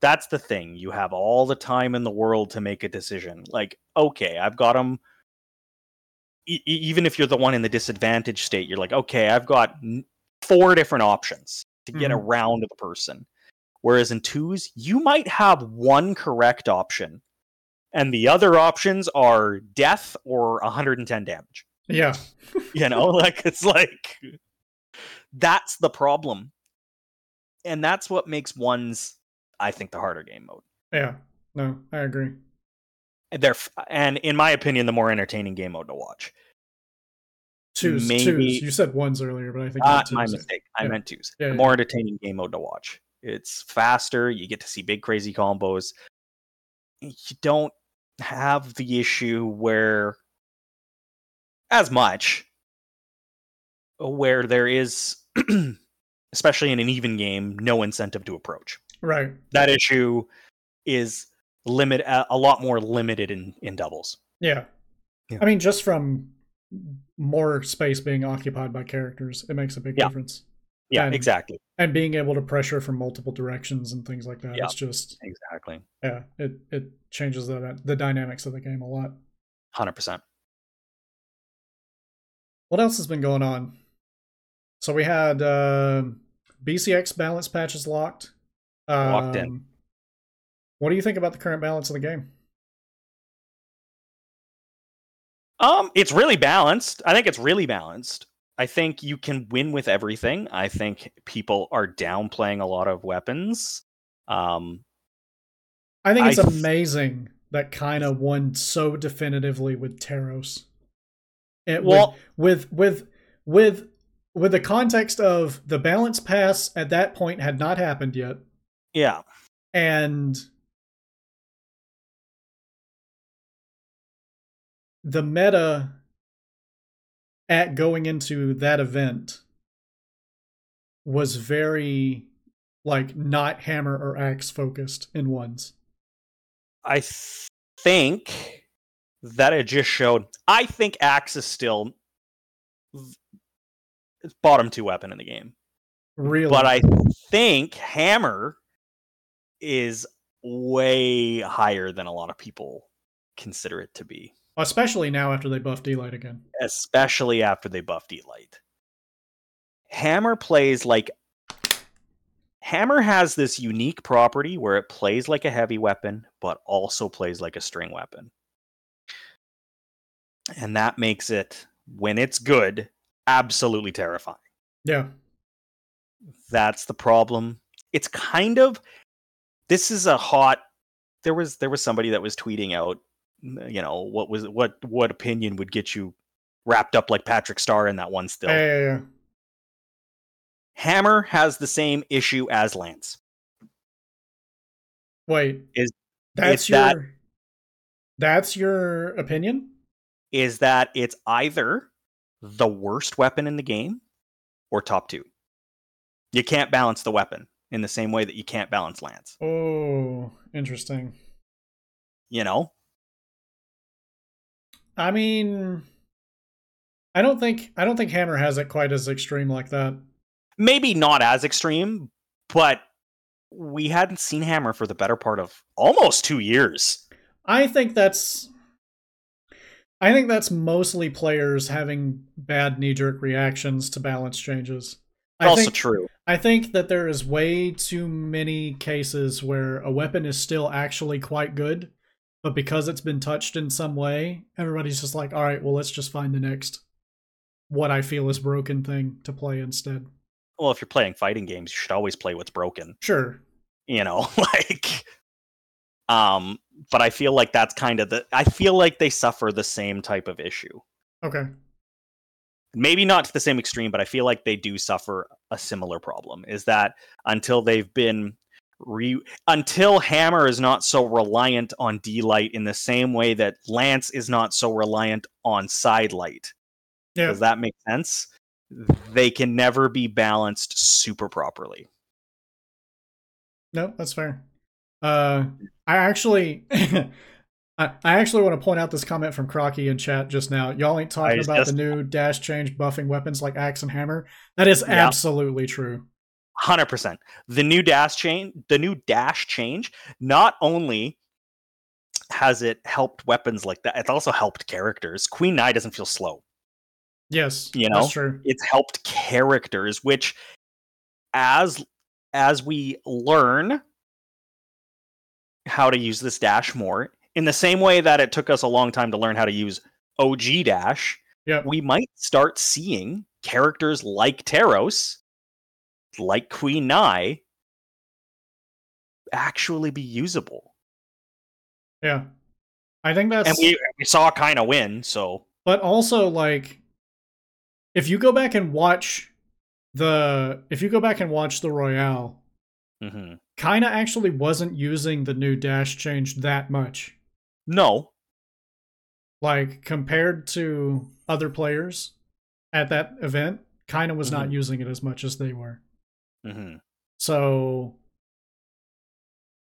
That's the thing. You have all the time in the world to make a decision. Like, okay, I've got them. E- e- even if you're the one in the disadvantaged state, you're like, okay, I've got n- four different options to get Mhm. around the person. Whereas in twos, you might have one correct option, and the other options are death or 110 damage Yeah. you know like it's like that's the problem and that's what makes ones i think the harder game mode Yeah. No, I agree. And they're f- and in my opinion the more entertaining game mode to watch Twos, Maybe- twos. You said ones earlier, but I think you uh, my mistake i Yeah. meant twos Yeah, the yeah. more entertaining game mode to watch it's faster you get to see big crazy combos you don't have the issue where as much where there is especially in an even game no incentive to approach Right. that issue is limit a, a lot more limited in in doubles. Yeah. Yeah. I mean, just from more space being occupied by characters, it makes a big Yeah. difference. Yeah, And- exactly, And being able to pressure from multiple directions and things like that. Yeah. It's just exactly, yeah, it it changes the the dynamics of the game a lot. hundred percent. What else has been going on? So we had uh, BCX balance patches locked. Locked in. Um, What do you think about the current balance of the game? Um, it's really balanced. I think it's really balanced. I think you can win with everything. I think people are downplaying a lot of weapons. Um, I think it's I- amazing that Kaina won so definitively with Teros. It, Well- with, with with with with the context of the balance pass at that point had not happened yet, yeah, and the meta at going into that event was very like not hammer or axe focused in ones. I th- think that it just showed. I think Axe is still it's bottom two weapon in the game. Really? But I think Hammer is way higher than a lot of people consider it to be. Especially now after they buff D-Light again. Especially after they buff D-Light. Hammer plays like Hammer has this unique property where it plays like a heavy weapon, but also plays like a string weapon. And that makes it, when it's good, absolutely terrifying. Yeah. That's the problem. It's kind of this is a hot there was there was somebody that was tweeting out you know what was what what opinion would get you wrapped up like Patrick Starr in that one still. Yeah, yeah, yeah. Hammer has the same issue as Lance. Wait. Is- that's is your that- That's your opinion? Is that it's either the worst weapon in the game or top 2. You can't balance the weapon in the same way that you can't balance Lance, Oh, interesting. you know? I mean I don't think I don't think Hammer has it quite as extreme like that. maybe not as extreme, but we hadn't seen Hammer for the better part of almost two years. I think that's I think that's mostly players having bad knee-jerk reactions to balance changes. I also think, true. I think that there is way too many cases where a weapon is still actually quite good, but because it's been touched in some way, everybody's just like, all right, well, let's just find the next what I feel is broken thing to play instead. Well, if you're playing fighting games, you should always play what's broken. Sure. You know, like, um, but I feel like that's kind of the. I feel like they suffer the same type of issue. Okay. Maybe not to the same extreme, but I feel like they do suffer a similar problem. Is that until they've been re until Hammer is not so reliant on D light in the same way that Lance is not so reliant on side light. Yeah. Does that make sense? They can never be balanced super properly. No, that's fair. Uh, I actually, I, I actually want to point out this comment from Crocky in chat just now. Y'all ain't talking just- about the new dash change buffing weapons like axe and hammer. That is Yeah. absolutely true. Hundred percent. The new dash change, the new dash change, not only has it helped weapons like that, it's also helped characters. Queen Nai doesn't feel slow. Yes, You know? It's helped characters, which as as we learn how to use this dash more, in the same way that it took us a long time to learn how to use OG dash, Yep. we might start seeing characters like Teros, like Queen Nai, actually be usable. Yeah, I think that's. And we we saw Kaina win, so but also like, if you go back and watch the, if you go back and watch the Royale, mhm. Kaina actually wasn't using the new dash change that much. no, like compared to other players at that event Kaina was not Mhm. using it as much as they were hmm so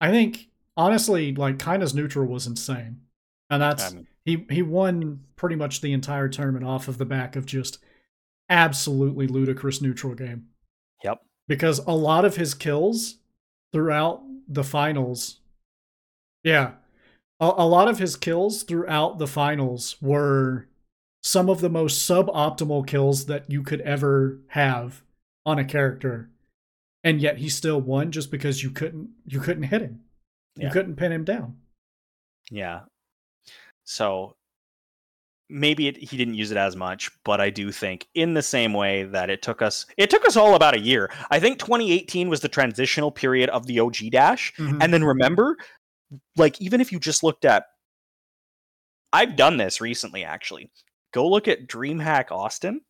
i think honestly like Kaina's neutral was insane. And that's mean, he he won pretty much the entire tournament off of the back of just absolutely ludicrous neutral game. Yep. because a lot of his kills throughout the finals yeah a, a lot of his kills throughout the finals were some of the most suboptimal kills that you could ever have on a character and yet he still won just because you couldn't you couldn't hit him you Yeah. couldn't pin him down Yeah. So maybe it, he didn't use it as much, but I do think in the same way that it took us it took us all about a year. I think 2018 was the transitional period of the OG dash. Mhm. And then remember like even if you just looked at I've done this recently actually. Go look at DreamHack Austin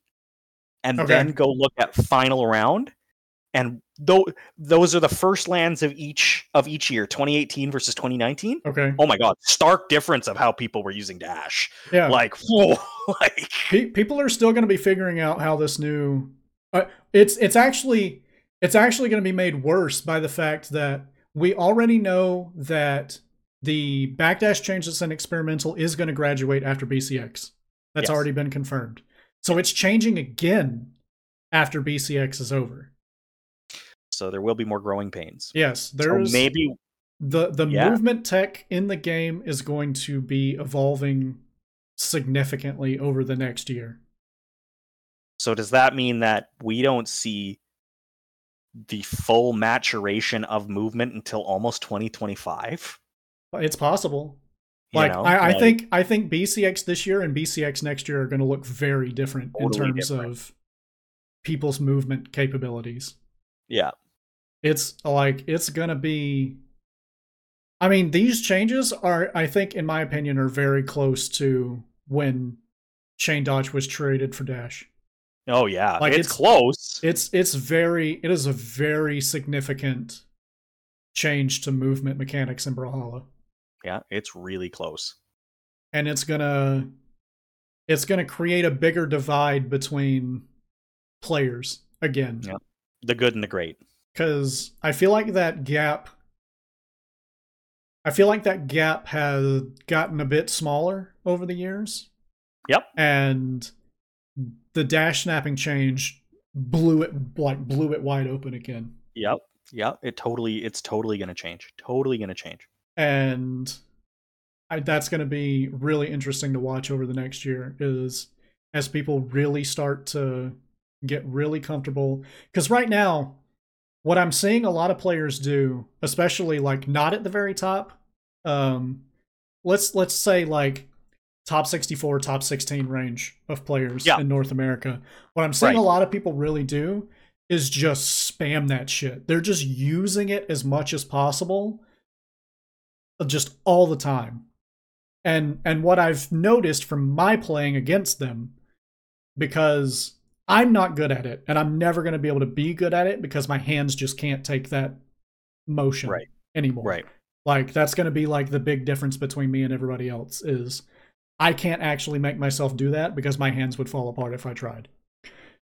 and Okay. then go look at final round and though those are the first LANs of each of each year 2018 versus 2019 okay oh my god stark difference of how people were using dash yeah like whoa like Pe- people are still going to be figuring out how this new uh, it's it's actually it's actually going to be made worse by the fact that we already know that the backdash change that's in experimental is going to graduate after BCX. That's Yes. already been confirmed. So it's changing again after BCX is over. So there will be more growing pains. Yes, So there's maybe the the Yeah. movement tech in the game is going to be evolving significantly over the next year. So does that mean that we don't see the full maturation of movement until almost 2025? It's possible. You Like know, I, I like, think I think BCX this year and BCX next year are going to look very different in terms different. of people's movement capabilities. yeah, It's like it's going to be I mean, these changes are I think in my opinion are very close to when Chain Dodge was traded for Dash. oh yeah, Like, it's, it's- close. It's it's very it is a very significant change to movement mechanics in Brawlhalla. yeah, it's really close. and it's gonna it's gonna create a bigger divide between players again Yeah. The good and the great. Because i feel like that gap i feel like that gap has gotten a bit smaller over the years Yep. and the dash snapping change blew it like blew it wide open again Yep. Yep. It totally. It's totally going to change. Totally going to change. and I, that's going to be really interesting to watch over the next year is as people really start to get really comfortable because right now what i'm seeing a lot of players do especially like not at the very top um let's let's say like top 64 top 16 range of players Yeah. in north america what i'm seeing a lot of people really do is just spam that shit they're just using it as much as possible just all the time. And and what I've noticed from my playing against them because I'm not good at it and I'm never going to be able to be good at it because my hands just can't take that motion Right. anymore. Right. Like that's going to be like the big difference between me and everybody else is I can't actually make myself do that because my hands would fall apart if I tried.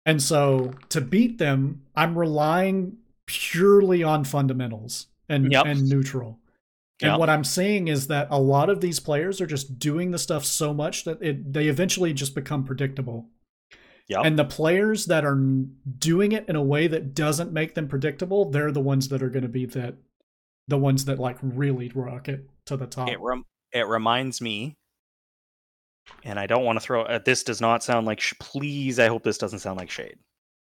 And so to beat them, I'm relying purely on fundamentals and Yep. and neutral. And Yep. what I'm seeing is that a lot of these players are just doing the stuff so much that it they eventually just become predictable. Yep. And the players that are doing it in a way that doesn't make them predictable, they're the ones that are going to be that the ones that like really rocket to the top. It rem- it reminds me, and I don't want to throw. Uh, this does not sound like. Sh- please, I hope this doesn't sound like shade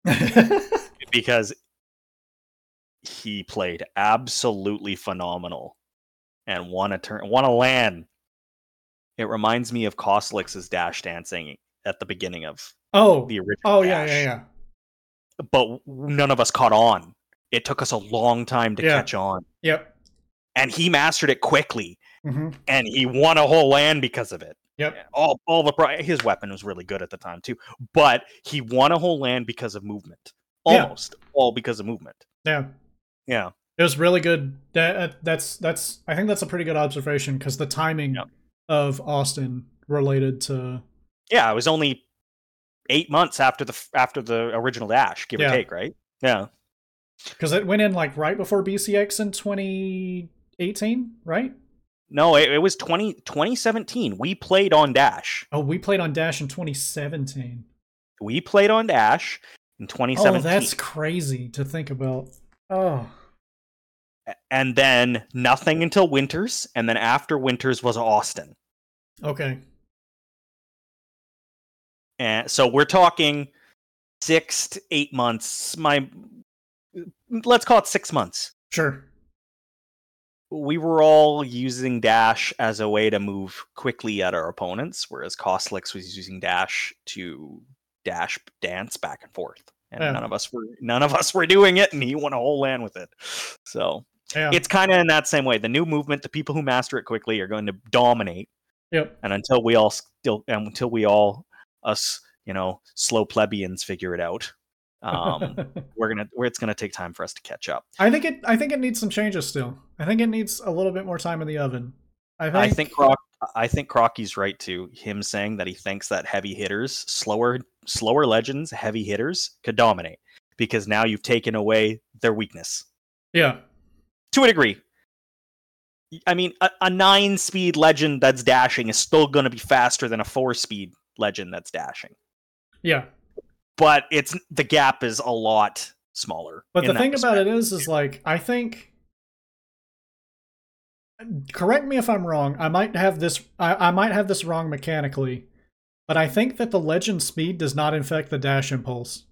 because he played absolutely phenomenal and won a turn, won a LAN. It reminds me of Koslix's dash dancing at the beginning of oh, the original. oh yeah, Dash, yeah, yeah. But none of us caught on. It took us a long time to Yeah. catch on, Yep. and he mastered it quickly, hmm and he won a whole LAN because of it. Yep. all all the pri- his weapon was really good at the time too, but he won a whole LAN because of movement. Yeah. Almost all because of movement. Yeah. Yeah, It was really good. That that's that's I think that's a pretty good observation because the timing Yep. of Austin related to yeah. It was only eight months after the after the original dash, give Yeah. or take, right? Yeah, because it went in like right before BCX in 2018, right? no, it, it was 20, 2017. We played on dash. Oh, we played on Dash in 2017. We played on dash in twenty seventeen. Oh, that's crazy to think about. Oh, and then nothing until winters, and then after winters was Austin. okay. And so we're talking six to eight months. My let's call it six months. Sure. We were all using dash as a way to move quickly at our opponents, whereas Koslix was using dash to dash dance back and forth. And Yeah. none of us were none of us were doing it, and he won a whole LAN with it. So Yeah. it's kind of in that same way. The new movement, the people who master it quickly are going to dominate. yep. and until we all still and until we all us you know slow plebeians figure it out um we're gonna where it's gonna take time for us to catch up I think it. I think it needs some changes still. I think it needs a little bit more time in the oven. I think. i think Croc, i think crocky's right too him saying that he thinks that heavy hitters slower slower legends heavy hitters could dominate because now you've taken away their weakness Yeah. to a degree I mean, a, a nine speed legend that's dashing is still going to be faster than a four speed legend that's dashing. Yeah. But it's the gap is a lot smaller. But the thing about it is, is like I think. Correct me if I'm wrong. I might have this. I, I might have this wrong mechanically, but I think that the legend speed does not affect the dash impulse.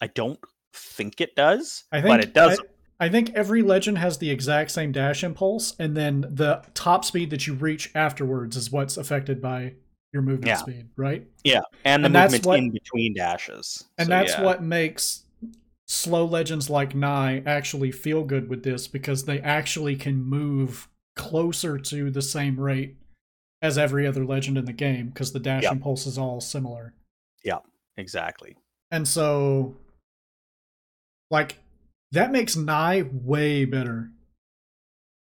I don't think it does, I think but it does. I, I think every legend has the exact same dash impulse, and then the top speed that you reach afterwards is what's affected by your movement Yeah. speed, right? yeah, and the and movement what- in between dashes. And So, that's yeah. what makes slow legends like Nai actually feel good with this because they actually can move closer to the same rate as every other legend in the game because the dash impulse is all similar. Yeah, exactly. And so like that makes Nai way better.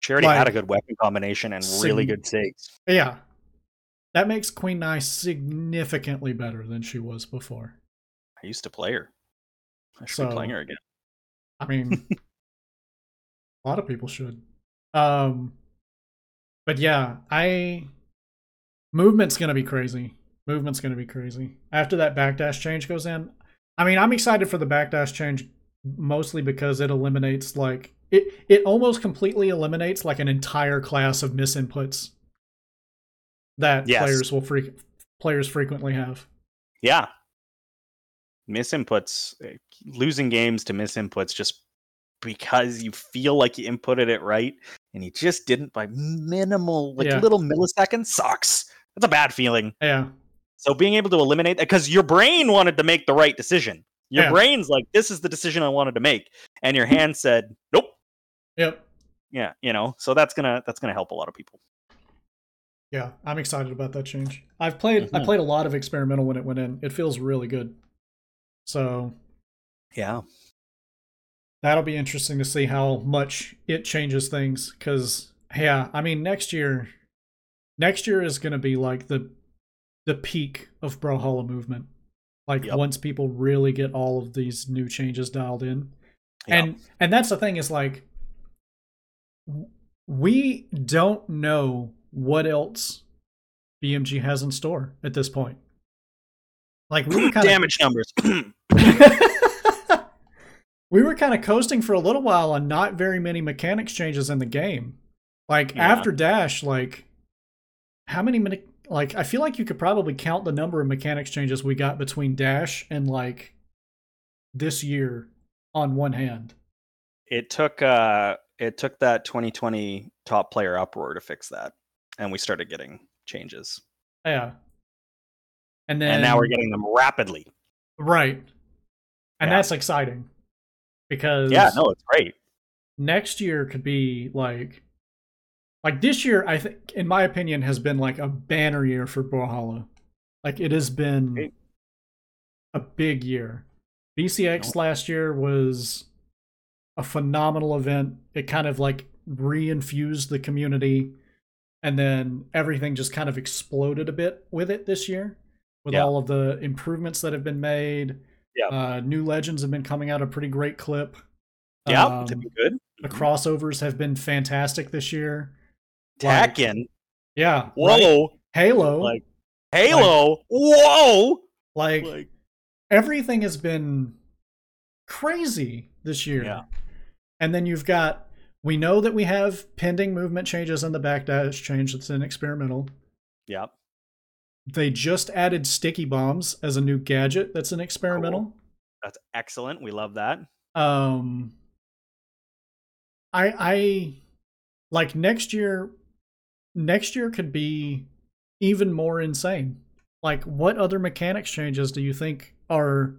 Charity already had a good weapon combination and really sig- good saves. Yeah. That makes Queen Nai significantly better than she was before. I used to play her. I should So- be playing her again. I mean, a lot of people should. Um, but yeah, I movement's gonna be crazy. Movement's gonna be crazy after that backdash change goes in. I mean, I'm excited for the backdash change mostly because it eliminates like it. It almost completely eliminates like an entire class of misinputs that Yes. players will freak players frequently have. Yeah. Misinputs, uh, losing games to misinputs just because you feel like you inputted it right and you just didn't by minimal, like Yeah. little milliseconds sucks. That's a bad feeling. Yeah, So being able to eliminate that because your brain wanted to make the right decision. Your Yeah. brain's like, this is the decision I wanted to make. And your hand said, nope. yep. Yeah, you know, so that's gonna that's gonna help a lot of people. Yeah, I'm excited about that change. I've played I Mhm. played a lot of experimental when it went in. It feels really good. So Yeah. that'll be interesting to see how much it changes things. Cause yeah, I mean next year next year is gonna be like the the peak of Brawlhalla movement. Like Yep. once people really get all of these new changes dialed in. Yeah. And and that's the thing is like we don't know what else BMG has in store at this point. Like we were kind damage numbers. of we were kind of coasting for a little while on not very many mechanics changes in the game. Like Yeah. after Dash, like how many minute like I feel like you could probably count the number of mechanics changes we got between Dash and like this year on one hand. it took uh it took that 2020 top player uproar to fix that and we started getting changes Yeah. And then and now we're getting them rapidly right. And Yeah. that's exciting. Because yeah no it's great next year could be like like this year I think in my opinion has been like a banner year for Brawlhalla. Like it has been a big year. BCX last year was a phenomenal event. It kind of like reinfused the community and then everything just kind of exploded a bit with it this year with Yeah. all of the improvements that have been made. Yeah. Uh, new legends have been coming out a pretty great clip. yeah Um, to be good the crossovers have been fantastic this year. like- Yeah. whoa right? Halo. Like- halo whoa like like everything has been crazy this year. Yeah. And then you've got we know that we have pending movement changes in the backdash change that's in experimental. yeah They just added sticky bombs as a new gadget that's an experimental. that's excellent we love that Um I I like next year next year could be even more insane. Like what other mechanics changes do you think are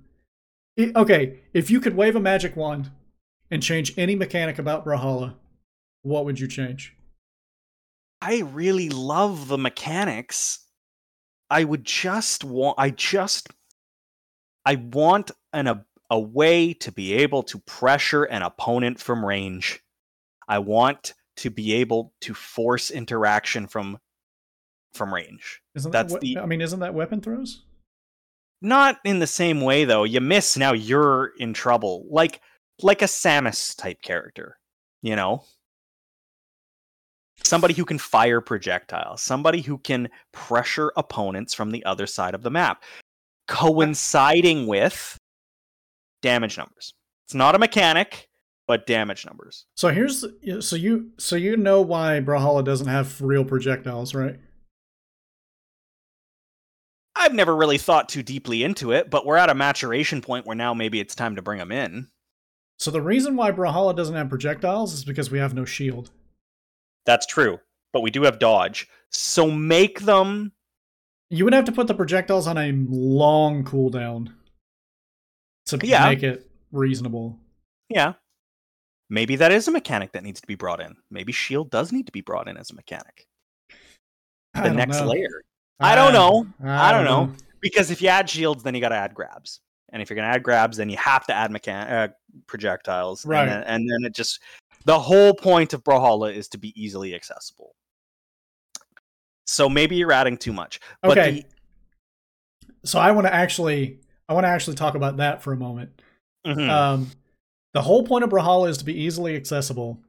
okay, if you could wave a magic wand and change any mechanic about Brawlhalla, what would you change? i really love the mechanics. I would just want i just i want an a, a way to be able to pressure an opponent from range. I want to be able to force interaction from from range. Isn't That's that the- I mean, isn't that weapon throws? not in the same way though. You miss now you're in trouble. Like like a samus type character you know somebody who can fire projectiles, somebody who can pressure opponents from the other side of the map, coinciding with damage numbers. It's not a mechanic, but damage numbers. So here's so you so you know why Brawlhalla doesn't have real projectiles, right? I've never really thought too deeply into it, but we're at a maturation point where now maybe it's time to bring them in. So the reason why Brawlhalla doesn't have projectiles is because we have no shield. That's true, but we do have dodge. So make them You would have to put the projectiles on a long cooldown to Yeah. make it reasonable. Yeah. Maybe that is a mechanic that needs to be brought in. Maybe shield does need to be brought in as a mechanic. The next know. layer. I don't know. I, I don't know. Because if you add shields, then you got to add grabs. And if you're going to add grabs, then you have to add mechan- uh, projectiles. Right. And then, and then it just the whole point of Brawlhalla is to be easily accessible. So maybe you're adding too much. But Okay. So I want to actually I want to actually talk about that for a moment. the, Mhm. Um, the whole point of Brawlhalla is to be easily accessible.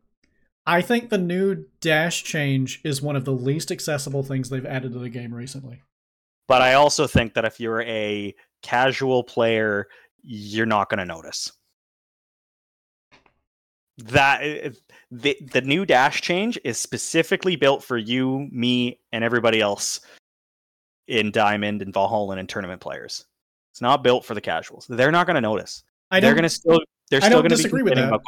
I think the new dash change is one of the least accessible things they've added to the game recently. but I also think that if you're a casual player, you're not going to notice. That eh, eh, the the new dash change is specifically built for you, me, and everybody else in Diamond and Valhalla and tournament players. It's not built for the casuals. They're not going to notice. I They're going to still they're still going to be disagree with that.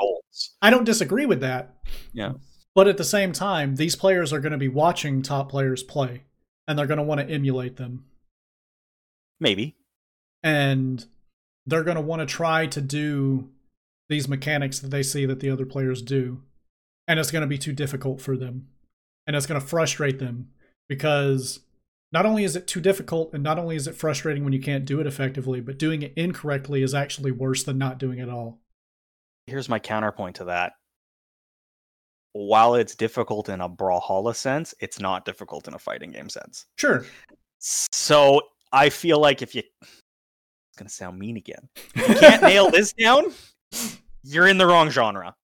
I don't disagree with that. Yeah. But at the same time, these players are going to be watching top players play and they're going to want to emulate them. Maybe. And they're going to want to try to do these mechanics that they see that the other players do and it's going to be too difficult for them and it's going to frustrate them because not only is it too difficult and not only is it frustrating when you can't do it effectively but doing it incorrectly is actually worse than not doing it at all Here's my counterpoint to that. While it's difficult in a Brawlhalla sense, it's not difficult in a fighting game sense. sure So I feel like if you, it's gonna sound mean again. If you can't nail this down, you're in the wrong genre.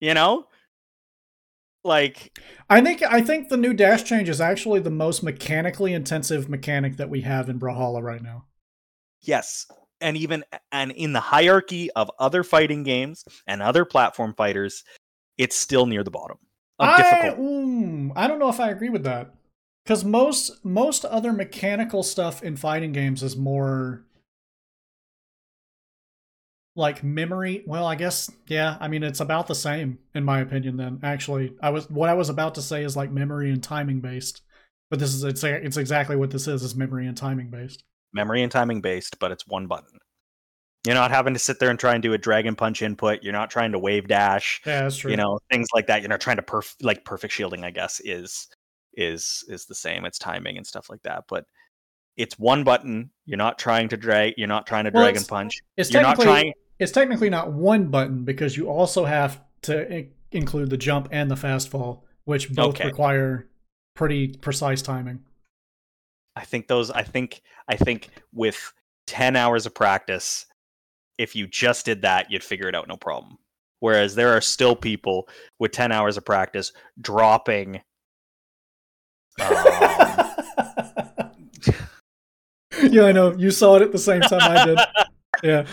You know, like i think i think the new dash change is actually the most mechanically intensive mechanic that we have in brawlhalla right now yes, and even and in the hierarchy of other fighting games and other platform fighters, it's still near the bottom of I, mm, I don't know if I agree with that. Because most most other mechanical stuff in fighting games is more like memory. Well, I guess yeah. I mean, it's about the same in my opinion. Then actually, I was what I was about to say is like memory and timing based. But this is it's it's exactly what this is is memory and timing based. Memory and timing based, but it's one button. You're not having to sit there and try and do a dragon punch input. You're not trying to wave dash. Yeah, that's true. you know things like that you're not trying to perf like perfect shielding i guess is is is the same it's timing and stuff like that but it's one button you're not trying to drag you're not trying to Well, dragon it's- punch it's you're not trying it's technically not one button because you also have to i- include the jump and the fast fall, which both Okay. require pretty precise timing. i think those i think i think with 10 hours of practice if you just did that you'd figure it out no problem whereas there are still people with 10 hours of practice dropping um, yeah, I know. You saw it at the same time I did. Yeah.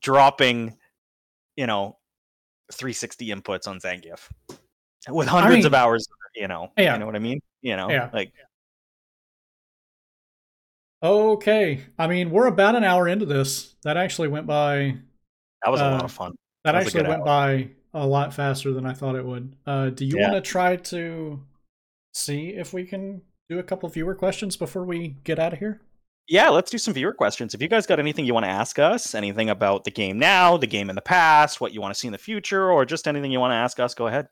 Dropping, you know, 360 inputs on Zangief with hundreds of mean- hours. You know, Yeah. you know what I mean. You know, Yeah. like Okay. I mean, we're about an hour into this. That actually went by that was a lot Uh, of fun. that That actually went hour. by a lot faster than I thought it would. Uh do you Yeah. want to try to see if we can do a couple viewer questions before we get out of here? Yeah, let's do some viewer questions. If you guys got anything you want to ask us, anything about the game now, the game in the past, what you want to see in the future, or just anything you want to ask us, go ahead.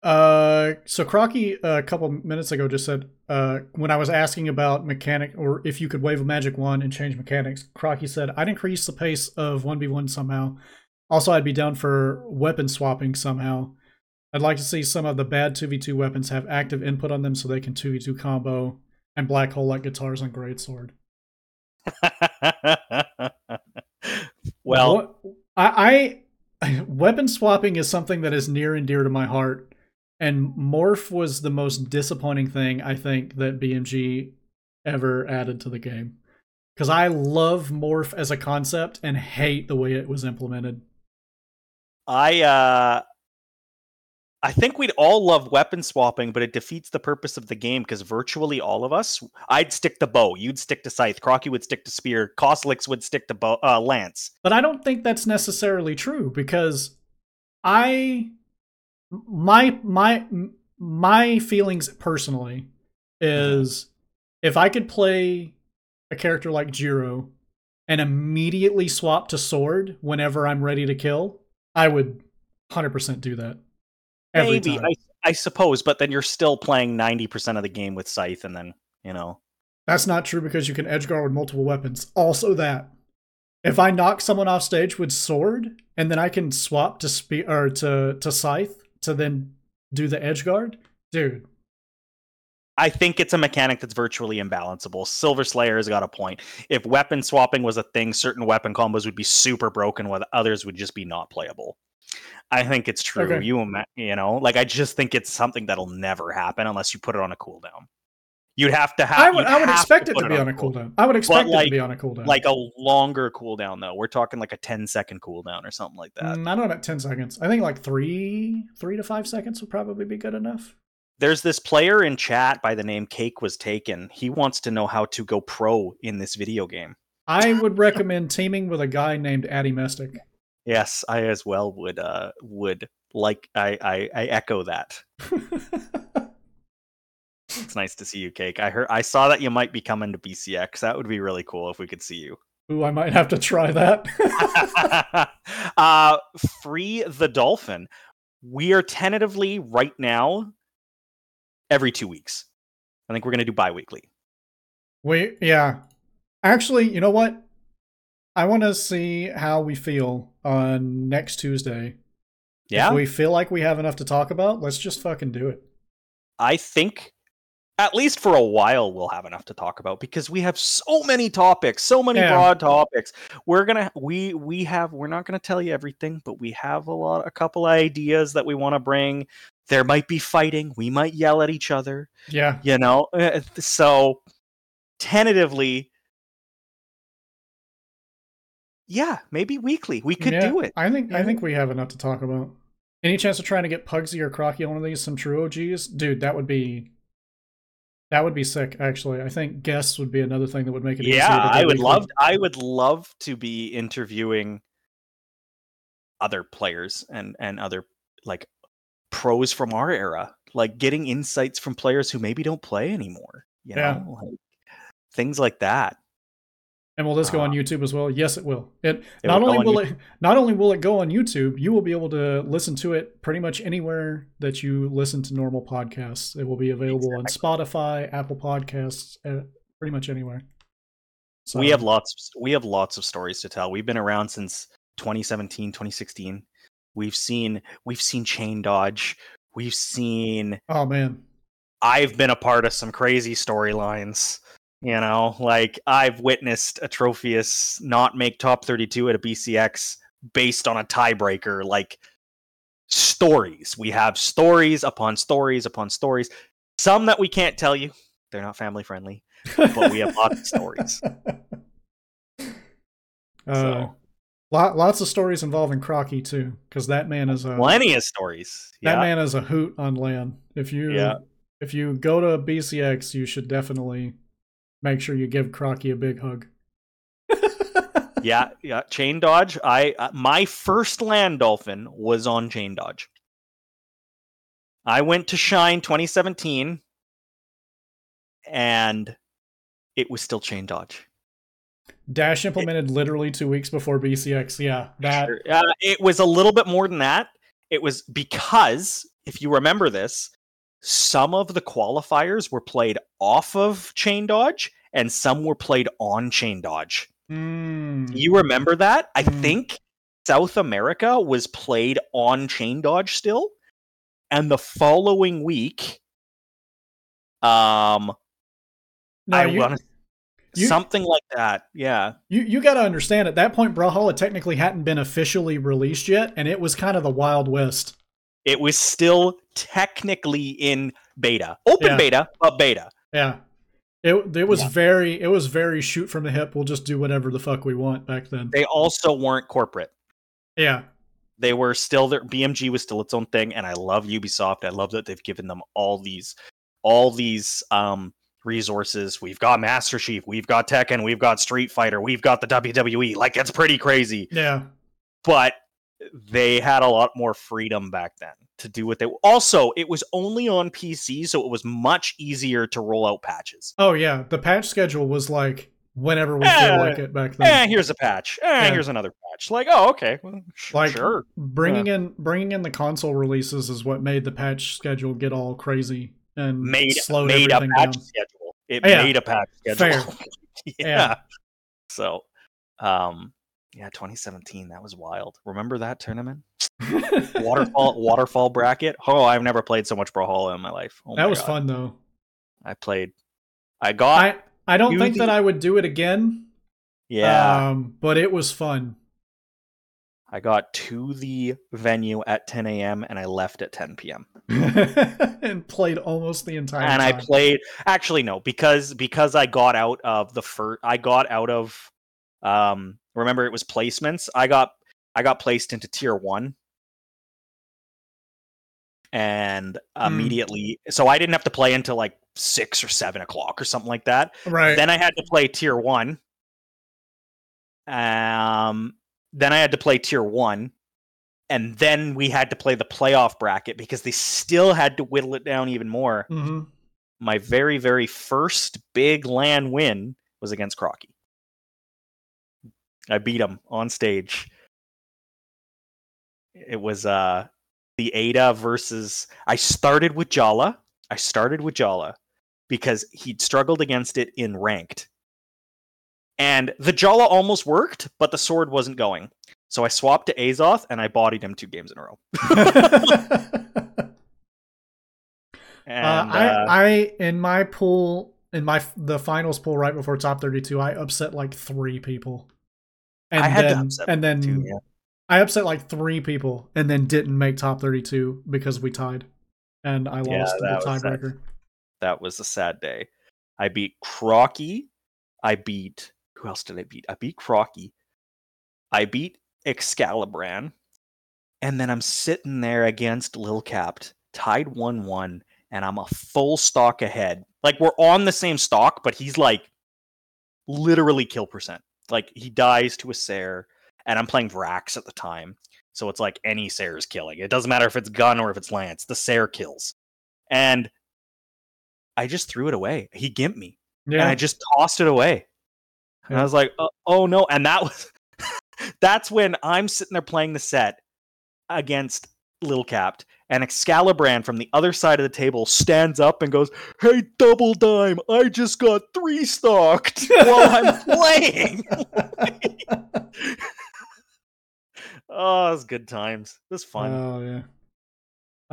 Uh, so Crocky a couple minutes ago just said uh, when I was asking about mechanic or if you could wave a magic wand and change mechanics, Crocky said I'd increase the pace of one v one somehow. Also, I'd be down for weapon swapping somehow. I'd like to see some of the bad two v two weapons have active input on them so they can two v two combo and black hole like Katars on greatsword. well, I, I weapon swapping is something that is near and dear to my heart and morph was the most disappointing thing I think that BMG ever added to the game. Because I love morph as a concept and hate the way it was implemented. I uh I think we'd all love weapon swapping, but it defeats the purpose of the game because virtually all of us, I'd stick to bow, you'd stick to scythe, Crocky would stick to spear, Koslix would stick to bow, uh, lance. But I don't think that's necessarily true because I my my my feelings personally is if I could play a character like Jiro and immediately swap to sword whenever I'm ready to kill, I would 100% do that. Every Maybe time. I, I suppose, but then you're still playing ninety percent of the game with scythe, and then you know. That's not true because you can edge guard with multiple weapons. Also, that if I knock someone off stage with sword and then I can swap to spe- or to to scythe to then do the edge guard, dude. I think it's a mechanic that's virtually imbalanceable. Silver Slayer has got a point. If weapon swapping was a thing, certain weapon combos would be super broken, while others would just be not playable. I think it's true. Okay. You you know, like I just think it's something that'll never happen unless you put it on a cooldown. You'd have to have. I would I would expect it to be on a cool- cooldown. I would expect it like- to be on a cooldown. like a longer cooldown though. We're talking like a 10 second cooldown or something like that. Mm, I don't know about ten seconds. I think like three three to five seconds would probably be good enough. There's this player in chat by the name Cake was taken. He wants to know how to go pro in this video game. I would recommend teaming with a guy named Addy Mestic. Yes, I as well would uh would like I I, I echo that. It's nice to see you, Cake. I heard I saw that you might be coming to BCX. That would be really cool if we could see you. Ooh, I might have to try that. uh free the dolphin. We are tentatively right now every 2 weeks. I think we're going to do bi-weekly. we yeah. Actually, you know what? I want to see how we feel on next Tuesday. Yeah. If we feel like we have enough to talk about, let's just fucking do it. I think at least for a while we'll have enough to talk about because we have so many topics, so many Yeah. broad topics. We're gonna we we have we're not gonna tell you everything, but we have a lot a couple ideas that we want to bring. There might be fighting. We might yell at each other. Yeah. You know, Uh, so tentatively. Yeah, maybe weekly. We could Yeah, do it. I think I think we have enough to talk about. Any chance of trying to get Pugsy or Crocky on one of these some true OGs? Dude, that would be that would be sick, actually. I think guests would be another thing that would make it easier yeah to i would weekly. love i would love to be interviewing other players and and other like pros from our era like getting insights from players who maybe don't play anymore you Yeah. know like things like that And will this go on Uh, YouTube as well? Yes, it will. It, it not will only on will it not only will it go on YouTube, you will be able to listen to it pretty much anywhere that you listen to normal podcasts. It will be available on Spotify, Apple Podcasts, uh, pretty much anywhere. So we have lots we have lots of stories to tell we've been around since 2017 2016 we've seen we've seen chain dodge we've seen Oh man. I've been a part of some crazy storylines. You know, like I've witnessed Atrophius not make top 32 at a BCX based on a tiebreaker. Like stories. We have stories upon stories upon stories. Some that we can't tell you. They're not family friendly. But we have lots of stories. Uh, So lot, lots of stories involving Crocky too, because that man is a plenty of stories. that man is a hoot on LAN. If you Yeah. if you go to BCX, you should definitely make sure you give Crocky a big hug. yeah, yeah. Chain dodge. I uh, my first LAN dolphin was on chain dodge. I went to Shine 2017, and it was still chain dodge. Dash implemented literally two weeks before BCX. Yeah, that. Uh, it was a little bit more than that. It was because, if you remember this, some of the qualifiers were played off of chain dodge, and some were played on chain dodge. Mm, You remember that? I Mm. think South America was played on Chain Dodge still. And the following week, um, no, I you, want you- something like that. Yeah. you you got to understand. At that point, Brawlhalla technically hadn't been officially released yet, and it was kind of the Wild West. It was still technically in beta, open Yeah. beta, but beta. Yeah. It it was Yeah. very it was very shoot from the hip. We'll just do whatever the fuck we want back then. They also weren't corporate. Yeah. They were still their BMG was still its own thing, and I love Ubisoft. I love that they've given them all these, all these um resources. We've got Master Chief, we've got Tekken, we've got Street Fighter, we've got the WWE. Like it's pretty crazy. Yeah. but they had a lot more freedom back then to do what they also it was only on pc so it was much easier to roll out patches Oh yeah. The patch schedule was like whenever we Eh, feel like it back then. eh here's a patch eh Yeah. here's another patch like oh okay well, sh- Like, sure bringing in bringing in the console releases is what made the patch schedule get all crazy and made slowed made a everything patch down. schedule it Yeah. made a patch schedule Fair. yeah. Yeah. so um yeah 2017 that was wild remember that tournament waterfall waterfall bracket oh i've never played so much brawlhalla in my life oh that my was God. fun though. i played i got I I don't think that I would do it again. yeah Um, but it was fun. I got to the venue at 10 a.m. and I left at 10 p.m. and played almost the entire time. and I played. Actually, no, because because I got out of the first. I got out of. Um, remember it was placements. I got I got placed into tier one, and Hmm. immediately. So I didn't have to play until like six or seven o'clock or something like that. right. Then I had to play tier one. Um, then I had to play tier one, and then we had to play the playoff bracket because they still had to whittle it down even more. hmm My very, very first big LAN win was against Crocky. I beat him on stage. It was uh the Ada versus I started with Jhala. I started with Jhala because he'd struggled against it in ranked. And the Jhala almost worked, but the sword wasn't going. So I swapped to Azoth and I bodied him two games in a row. And uh, I, uh, I in my pool in my the finals pool right before top 32 i upset like three people and I had to then upset and then too, yeah. i upset like three people and then didn't make top 32 because we tied and i lost that the tiebreaker that was a sad day. I beat Crocky. I beat who else did I beat? I beat Crocky. I beat Excalibran. And then I'm sitting there against Lil Capped, tied 1 1, and I'm a full stock ahead. Like we're on the same stock, but he's like literally kill percent. Like he dies to a Sair, and I'm playing Vrax at the time. So it's like any Sair is killing. It doesn't matter if it's gun or if it's lance, the Sair kills. And I just threw it away. He gimped me yeah and I just tossed it away. And I was like, oh, oh no. And that was that's when I'm sitting there playing the set against Little Capped, and Excalibran from the other side of the table stands up and goes, Hey, double dime, I just got three stocked while I'm playing. oh, it's good times. It was fun. oh yeah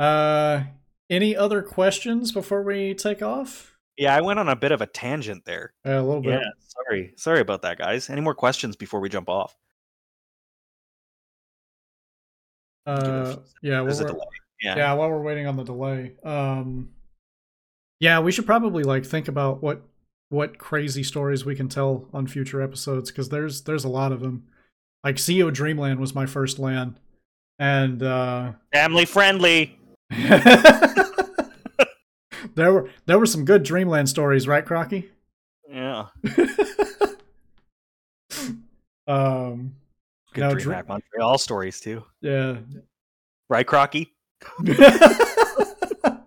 uh any other questions before we take off yeah, I went on a bit of a tangent there. yeah, a little bit Yeah, sorry. Sorry about that, guys. Any more questions before we jump off? uh yeah well, we're- delay. Yeah. yeah while we're waiting on the delay um yeah we should probably like think about what what crazy stories we can tell on future episodes because there's there's a lot of them like CEO Dreamland was my first LAN and uh Family friendly. there were there were some good Dreamland stories right Crocky Yeah. um Good No, DreamHack Dream- Montreal stories too. yeah Right, Crocky?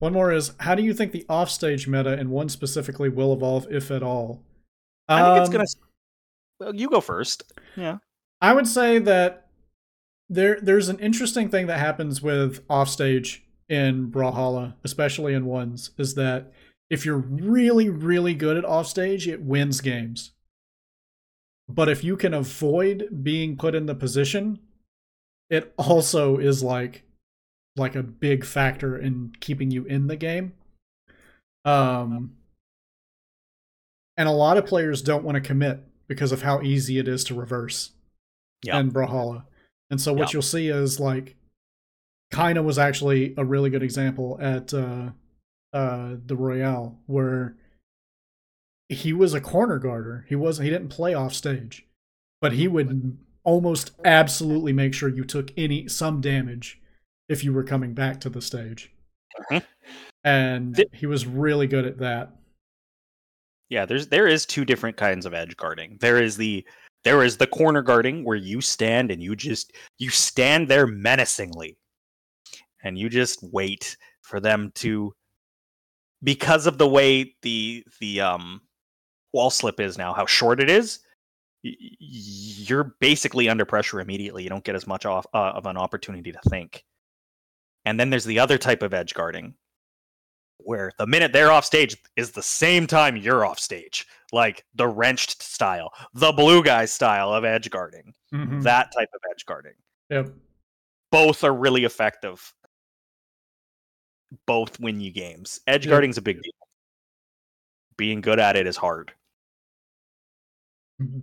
One more is how do you think the offstage meta and one specifically will evolve, if at all? I think it's Um, gonna. Well, you go first. Yeah. I would say that there there's an interesting thing that happens with offstage in Brawlhalla, especially in ones, is that if you're really, really good at offstage, it wins games. But if you can avoid being put in the position, it also is like like a big factor in keeping you in the game. Um and a lot of players don't want to commit because of how easy it is to reverse Yeah. in Brawlhalla. And so what Yeah. you'll see is like kind of was actually a really good example at uh, uh, the Royale where he was a corner guarder. He wasn't. He didn't play off stage, but he would almost absolutely make sure you took any some damage if you were coming back to the stage. Mhm. And Th- he was really good at that. Yeah, there's there is two different kinds of edge guarding. There is the there is the corner guarding where you stand and you just you stand there menacingly. And you just wait for them to because of the way the the um wall slip is now, how short it is, you're basically under pressure immediately. You don't get as much off uh, of an opportunity to think. And then there's the other type of edge guarding where the minute they're off stage is the same time you're off stage, like the wrenched style, the blue guy style of edge guarding, Mhm. that type of edge guarding. Yep. Both are really effective. Both win you games. Edge Yeah. guarding's a big deal. Being good at it is hard.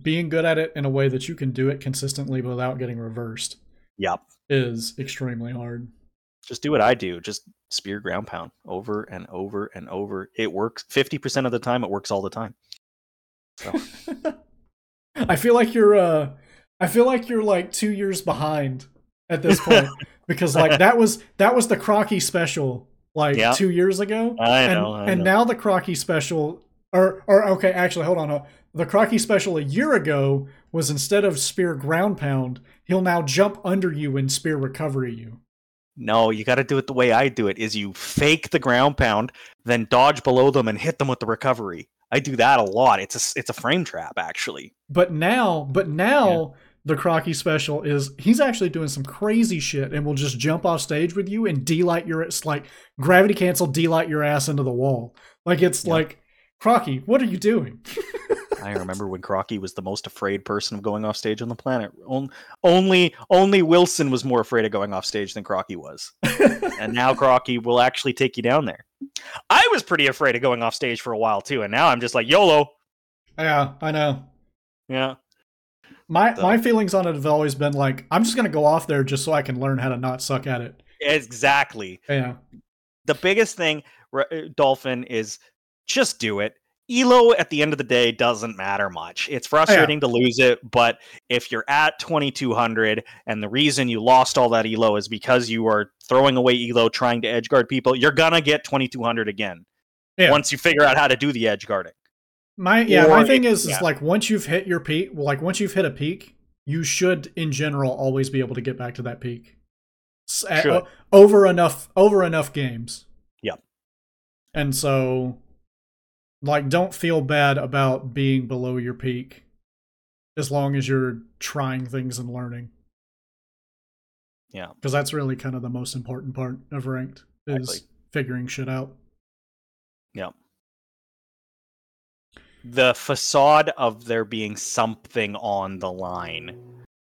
Being good at it in a way that you can do it consistently without getting reversed Yep. is extremely hard. Just do what I do. Just spear ground pound over and over and over. It works 50% of the time. It works all the time. So I feel like you're uh I feel like you're like 2 years behind at this point because like that was that was the Crocky special like Yeah. 2 years ago I and know. And now the Crocky special or or okay, actually hold on. on. The Crocky special a year ago was instead of spear ground pound, he'll now jump under you and spear recovery you. No, you got to do it the way I do it. Is you fake the ground pound, then dodge below them and hit them with the recovery. I do that a lot. It's a it's a frame trap actually. But now, but now the Crocky special is he's actually doing some crazy shit and will just jump off stage with you and delight your it's like gravity cancel delight your ass into the wall. Like it's Yeah. like Crocky, what are you doing? I remember when Crocky was the most afraid person of going off stage on the planet. On- Only only Wilson was more afraid of going off stage than Crocky was. and now Crocky will actually take you down there. I was pretty afraid of going off stage for a while too, and now I'm just like YOLO. yeah, I know. Yeah. My So- my feelings on it have always been like I'm just gonna go off there just so I can learn how to not suck at it. Exactly. Yeah, the biggest thing R- uh, dolphin is just do it elo at the end of the day doesn't matter much it's oh, frustrating to lose it but if you're at 2200 and the reason you lost all that elo is because you are throwing away elo trying to edge guard people you're gonna get 2200 again Yeah. once you figure out how to do the edge guarding my yeah my thing it- is yeah. is like once you've hit your peak, like once you've hit a peak, you should in general always be able to get back to that peak. S- a- Should. o- over enough over enough games. Yep. And so like don't feel bad about being below your peak as long as you're trying things and learning. Yeah. Because that's really kind of the most important part of ranked is Exactly. figuring shit out. Yeah. The facade of there being something on the line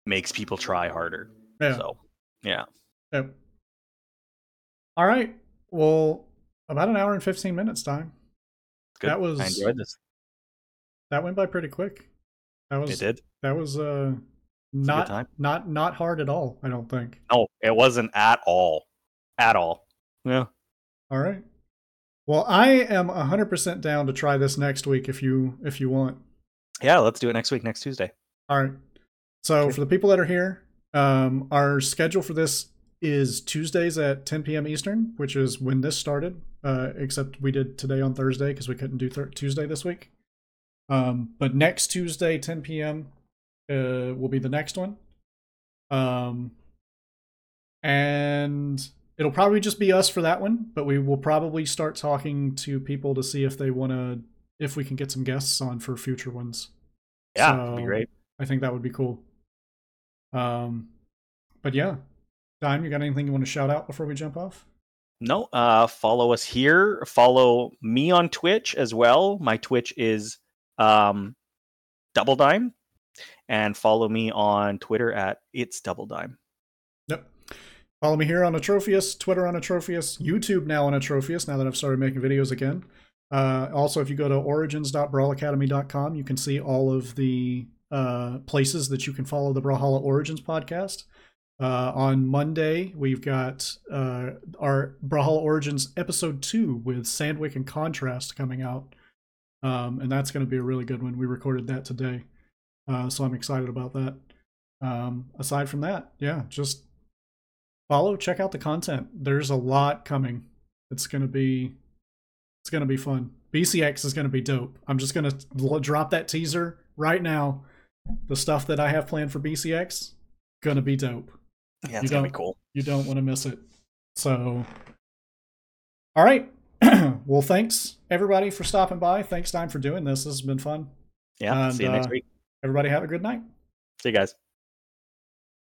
makes people try harder Yeah. so yeah Yep. All right. Well, about an hour and 15 minutes time. Good That was- i enjoyed this That went by pretty quick. That was it did that was uh not not not hard at all, I don't think. No, it wasn't at all. At all. Yeah. All right. Well, I am 100% down to try this next week if you if you want. Yeah, let's do it next week, next Tuesday. All right. So for the people that are here, um, our schedule for this is Tuesdays at 10 p.m. Eastern, which is when this started. Uh, except we did today on Thursday because we couldn't do thir- Tuesday this week. Um, but next Tuesday, 10 p.m. Uh, will be the next one. Um, and it'll probably just be us for that one, but we will probably start talking to people to see if they want to, if we can get some guests on for future ones. Yeah, that'd be great. I think that would be cool. Um, but yeah, Dime, you got anything you want to shout out before we jump off? No, uh follow us here. Follow me on Twitch as well. My Twitch is um Double Dime. And follow me on Twitter at it's Double Dime. Yep. Follow me here on Atrophius, Twitter on Atrophius, YouTube now on Atrophius. Now that I've started making videos again. Uh, also, if you go to origins.brawlacademy.com, you can see all of the uh, places that you can follow the Brawlhalla Origins podcast. Uh, on Monday, we've got uh, our Brawlhalla Origins episode two with Sandwick and Contrast coming out. Um, and that's going to be a really good one. We recorded that today. Uh, so I'm excited about that. Um, aside from that, yeah, just follow, check out the content. There's a lot coming. It's going to be it's going to be fun. BCX is going to be dope. I'm just going to drop that teaser right now. The stuff that I have planned for BCX going to be dope. Yeah, it's gonna be cool. You don't want to miss it. So, all right. well, thanks everybody for stopping by. Thanks, Dime, for doing this. This has been fun. Yeah. And, see you next uh, week. Everybody have a good night. See you guys.